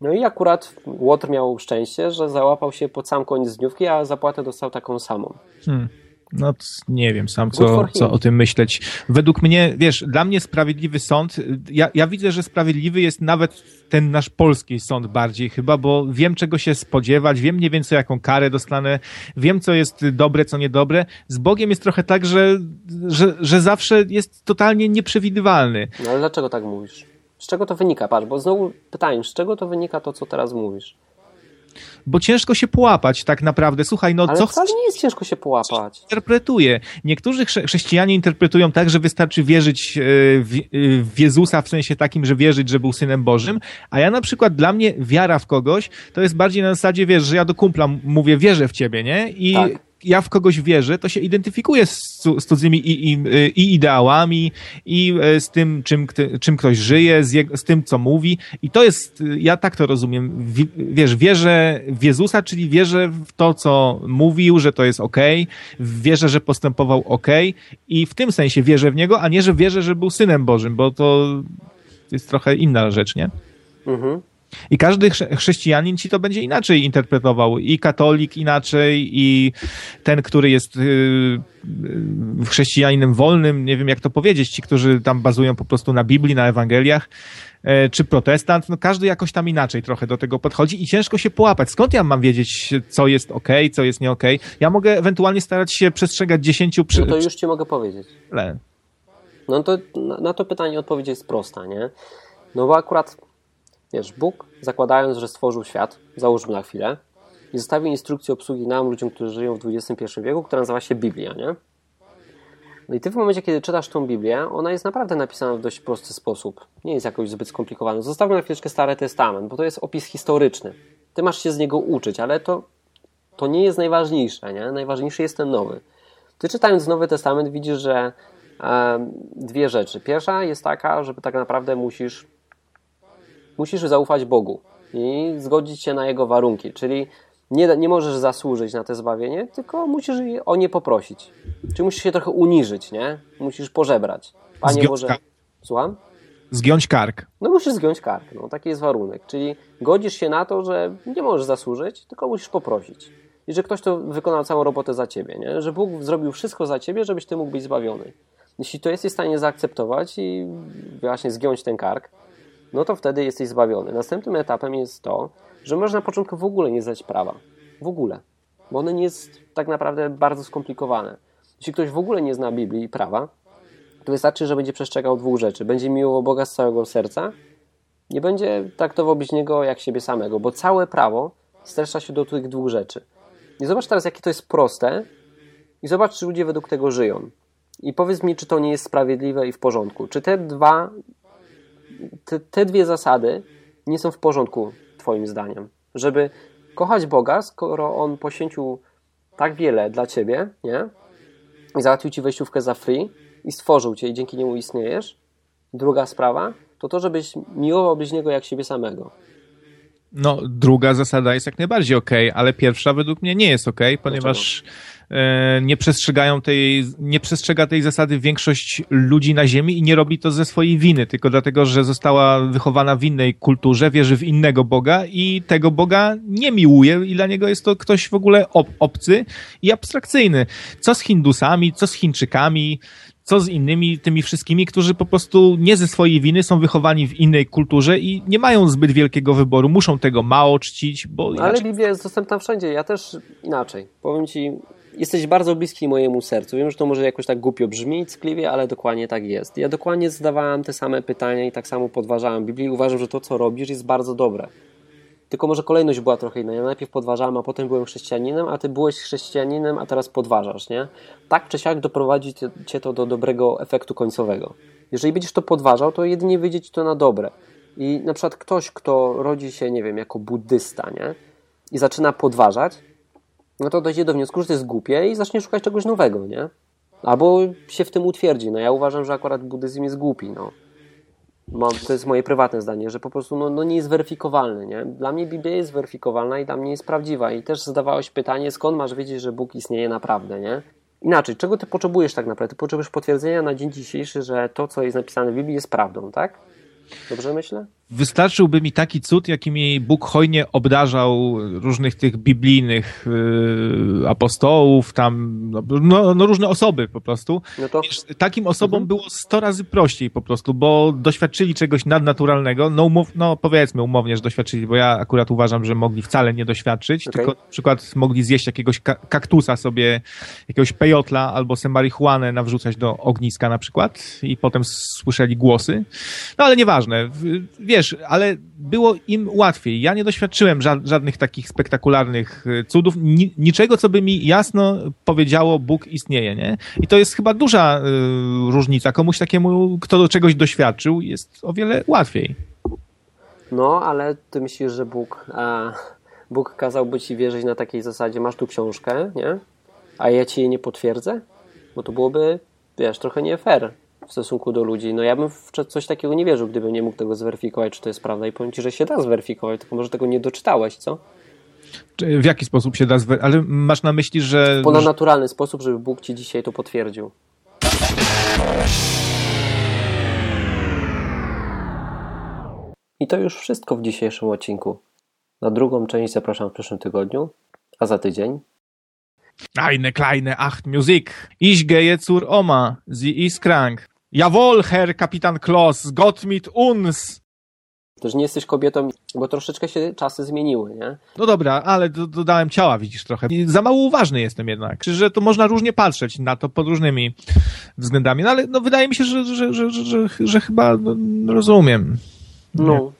No i akurat Łotr miał szczęście, że załapał się pod sam koniec dniówki, a zapłatę dostał taką samą. Hmm. No nie wiem sam, co, co o tym myśleć. Według mnie, wiesz, dla mnie sprawiedliwy sąd, ja, ja widzę, że sprawiedliwy jest nawet ten nasz polski sąd bardziej chyba, bo wiem czego się spodziewać, wiem mniej więcej jaką karę dostanę, wiem co jest dobre, co niedobre. Z Bogiem jest trochę tak, że, że, że zawsze jest totalnie nieprzewidywalny. No ale dlaczego tak mówisz? Z czego to wynika? Patrz, bo znowu pytanie, z czego to wynika to, co teraz mówisz? Bo ciężko się połapać tak naprawdę. Słuchaj, no Ale co wcale nie jest ciężko się połapać. Interpretuje. Niektórzy chrześcijanie interpretują tak, że wystarczy wierzyć e, w, e, w Jezusa w sensie takim, że wierzyć, że był Synem Bożym, a ja na przykład dla mnie wiara w kogoś to jest bardziej na zasadzie, wiesz, że ja do kumpla mówię, wierzę w ciebie, nie? I tak ja w kogoś wierzę, to się identyfikuję z, z cudzymi i, i, i, ideałami, i e, z tym, czym, czym ktoś żyje, z, z tym, co mówi. I to jest, ja tak to rozumiem. Wiesz, wierzę w Jezusa, czyli wierzę w to, co mówił, że to jest ok, wierzę, że postępował ok, i w tym sensie wierzę w niego, a nie, że wierzę, że był synem Bożym, bo to jest trochę inna rzecz, nie? Mhm. I każdy chrześcijanin ci to będzie inaczej interpretował. I katolik inaczej, i ten, który jest y, y, chrześcijaninem wolnym, nie wiem jak to powiedzieć, ci, którzy tam bazują po prostu na Biblii, na Ewangeliach, e, czy protestant, no każdy jakoś tam inaczej trochę do tego podchodzi i ciężko się połapać. Skąd ja mam wiedzieć, co jest ok, co jest nie ok? Ja mogę ewentualnie starać się przestrzegać dziesięciu... Przy... No to już ci mogę powiedzieć. Le. No to na to pytanie odpowiedź jest prosta, nie? No bo akurat Wiesz, Bóg, zakładając, że stworzył świat, załóżmy na chwilę, i zostawił instrukcję obsługi nam, ludziom, którzy żyją w XXI wieku, która nazywa się Biblia, nie? No i ty w momencie, kiedy czytasz tą Biblię, ona jest naprawdę napisana w dość prosty sposób. Nie jest jakoś zbyt skomplikowana. Zostawmy na chwileczkę Stary Testament, bo to jest opis historyczny. Ty masz się z niego uczyć, ale to, to nie jest najważniejsze, nie? Najważniejszy jest ten nowy. Ty czytając Nowy Testament widzisz, że e, dwie rzeczy. Pierwsza jest taka, że tak naprawdę musisz musisz zaufać Bogu i zgodzić się na Jego warunki, czyli nie, nie możesz zasłużyć na to zbawienie, tylko musisz o nie poprosić. Czyli musisz się trochę uniżyć, nie? Musisz pożebrać. Panie Zgiąć Boże... Kark. Słucham? Zgiąć kark. No musisz zgiąć kark, no taki jest warunek. Czyli godzisz się na to, że nie możesz zasłużyć, tylko musisz poprosić. I że ktoś to wykonał całą robotę za ciebie, nie? Że Bóg zrobił wszystko za ciebie, żebyś ty mógł być zbawiony. Jeśli to jesteś w stanie zaakceptować i właśnie zgiąć ten kark, no to wtedy jesteś zbawiony. Następnym etapem jest to, że możesz na początku w ogóle nie znać prawa. W ogóle. Bo ono nie jest tak naprawdę bardzo skomplikowane. Jeśli ktoś w ogóle nie zna Biblii i prawa, to wystarczy, że będzie przestrzegał dwóch rzeczy. Będzie miłował Boga z całego serca nie będzie traktował bliźniego jak siebie samego, bo całe prawo streszcza się do tych dwóch rzeczy. I zobacz teraz, jakie to jest proste i zobacz, czy ludzie według tego żyją. I powiedz mi, czy to nie jest sprawiedliwe i w porządku. Czy te dwa te, te dwie zasady nie są w porządku, Twoim zdaniem. Żeby kochać Boga, skoro On poświęcił tak wiele dla Ciebie, nie? I załatwił Ci wejściówkę za free i stworzył Cię i dzięki niemu istniejesz. Druga sprawa to to, żebyś miłował bliźniego jak siebie samego. No, druga zasada jest jak najbardziej ok, ale pierwsza według mnie nie jest ok, ponieważ Dlaczego? E, nie przestrzegają tej, nie przestrzega tej zasady większość ludzi na ziemi i nie robi to ze swojej winy, tylko dlatego, że została wychowana w innej kulturze, wierzy w innego Boga i tego Boga nie miłuje i dla niego jest to ktoś w ogóle ob obcy i abstrakcyjny. Co z Hindusami, co z Chińczykami, co z innymi tymi wszystkimi, którzy po prostu nie ze swojej winy są wychowani w innej kulturze i nie mają zbyt wielkiego wyboru, muszą tego mało czcić, bo inaczej... Ale Biblia jest dostępna wszędzie, ja też inaczej. Powiem ci, jesteś bardzo bliski mojemu sercu. Wiem, że to może jakoś tak głupio brzmieć, skliwie, ale dokładnie tak jest. Ja dokładnie zadawałem te same pytania i tak samo podważałem Biblię i uważam, że to, co robisz, jest bardzo dobre. Tylko może kolejność była trochę inna. Ja najpierw podważałem, a potem byłem chrześcijaninem, a ty byłeś chrześcijaninem, a teraz podważasz, nie? Tak czy siak doprowadzi cię to do dobrego efektu końcowego. Jeżeli będziesz to podważał, to jedynie wyjdzie ci to na dobre. I na przykład ktoś, kto rodzi się, nie wiem, jako buddysta, nie? I zaczyna podważać, no to dojdzie do wniosku, że to jest głupie i zacznie szukać czegoś nowego, nie? Albo się w tym utwierdzi. No ja uważam, że akurat buddyzm jest głupi, no. To jest moje prywatne zdanie, że po prostu no, no nie jest weryfikowalny, nie? Dla mnie Biblia jest weryfikowalna i dla mnie jest prawdziwa. I też zadawałeś pytanie, skąd masz wiedzieć, że Bóg istnieje naprawdę, nie? Inaczej, czego ty potrzebujesz tak naprawdę? Ty potrzebujesz potwierdzenia na dzień dzisiejszy, że to, co jest napisane w Biblii jest prawdą, tak? Dobrze myślę? Wystarczyłby mi taki cud, jakimi Bóg hojnie obdarzał różnych tych biblijnych yy, apostołów, tam, no, no, no, różne osoby po prostu. No to... Takim osobom mhm. było sto razy prościej po prostu, bo doświadczyli czegoś nadnaturalnego. No, umów, no powiedzmy umownie, że doświadczyli, bo ja akurat uważam, że mogli wcale nie doświadczyć, okay. tylko na przykład mogli zjeść jakiegoś kaktusa sobie, jakiegoś pejotla albo se marihuanę nawrzucać do ogniska na przykład i potem słyszeli głosy. No ale nieważne. Wiesz, wiesz, ale było im łatwiej. Ja nie doświadczyłem żadnych takich spektakularnych y, cudów, niczego, co by mi jasno powiedziało, Bóg istnieje, nie? I to jest chyba duża y, różnica. Komuś takiemu, kto do czegoś doświadczył, jest o wiele łatwiej. No, ale ty myślisz, że Bóg, a, Bóg kazałby ci wierzyć na takiej zasadzie, masz tu książkę, nie? a ja ci jej nie potwierdzę? Bo to byłoby, wiesz, trochę nie fair w stosunku do ludzi. No ja bym w coś takiego nie wierzył, gdybym nie mógł tego zweryfikować, czy to jest prawda. I powiem ci, że się da zweryfikować, tylko może tego nie doczytałeś, co? W jaki sposób się da zweryfikować? Ale masz na myśli, że... W ponadnaturalny sposób, żeby Bóg ci dzisiaj to potwierdził. I to już wszystko w dzisiejszym odcinku. Na drugą część zapraszam w przyszłym tygodniu, a za tydzień. Eine kleine Acht Musik. Ich gehe zur Oma. Sie ist krank. Jawohl, Herr Kapitan Kloss, Gott mit uns. Też nie jesteś kobietą, bo troszeczkę się czasy zmieniły, nie? No dobra, ale do, dodałem ciała, widzisz trochę. I za mało uważny jestem jednak. Że to można różnie patrzeć na to pod różnymi względami. No ale no, wydaje mi się, że, że, że, że, że, że chyba no, rozumiem. No.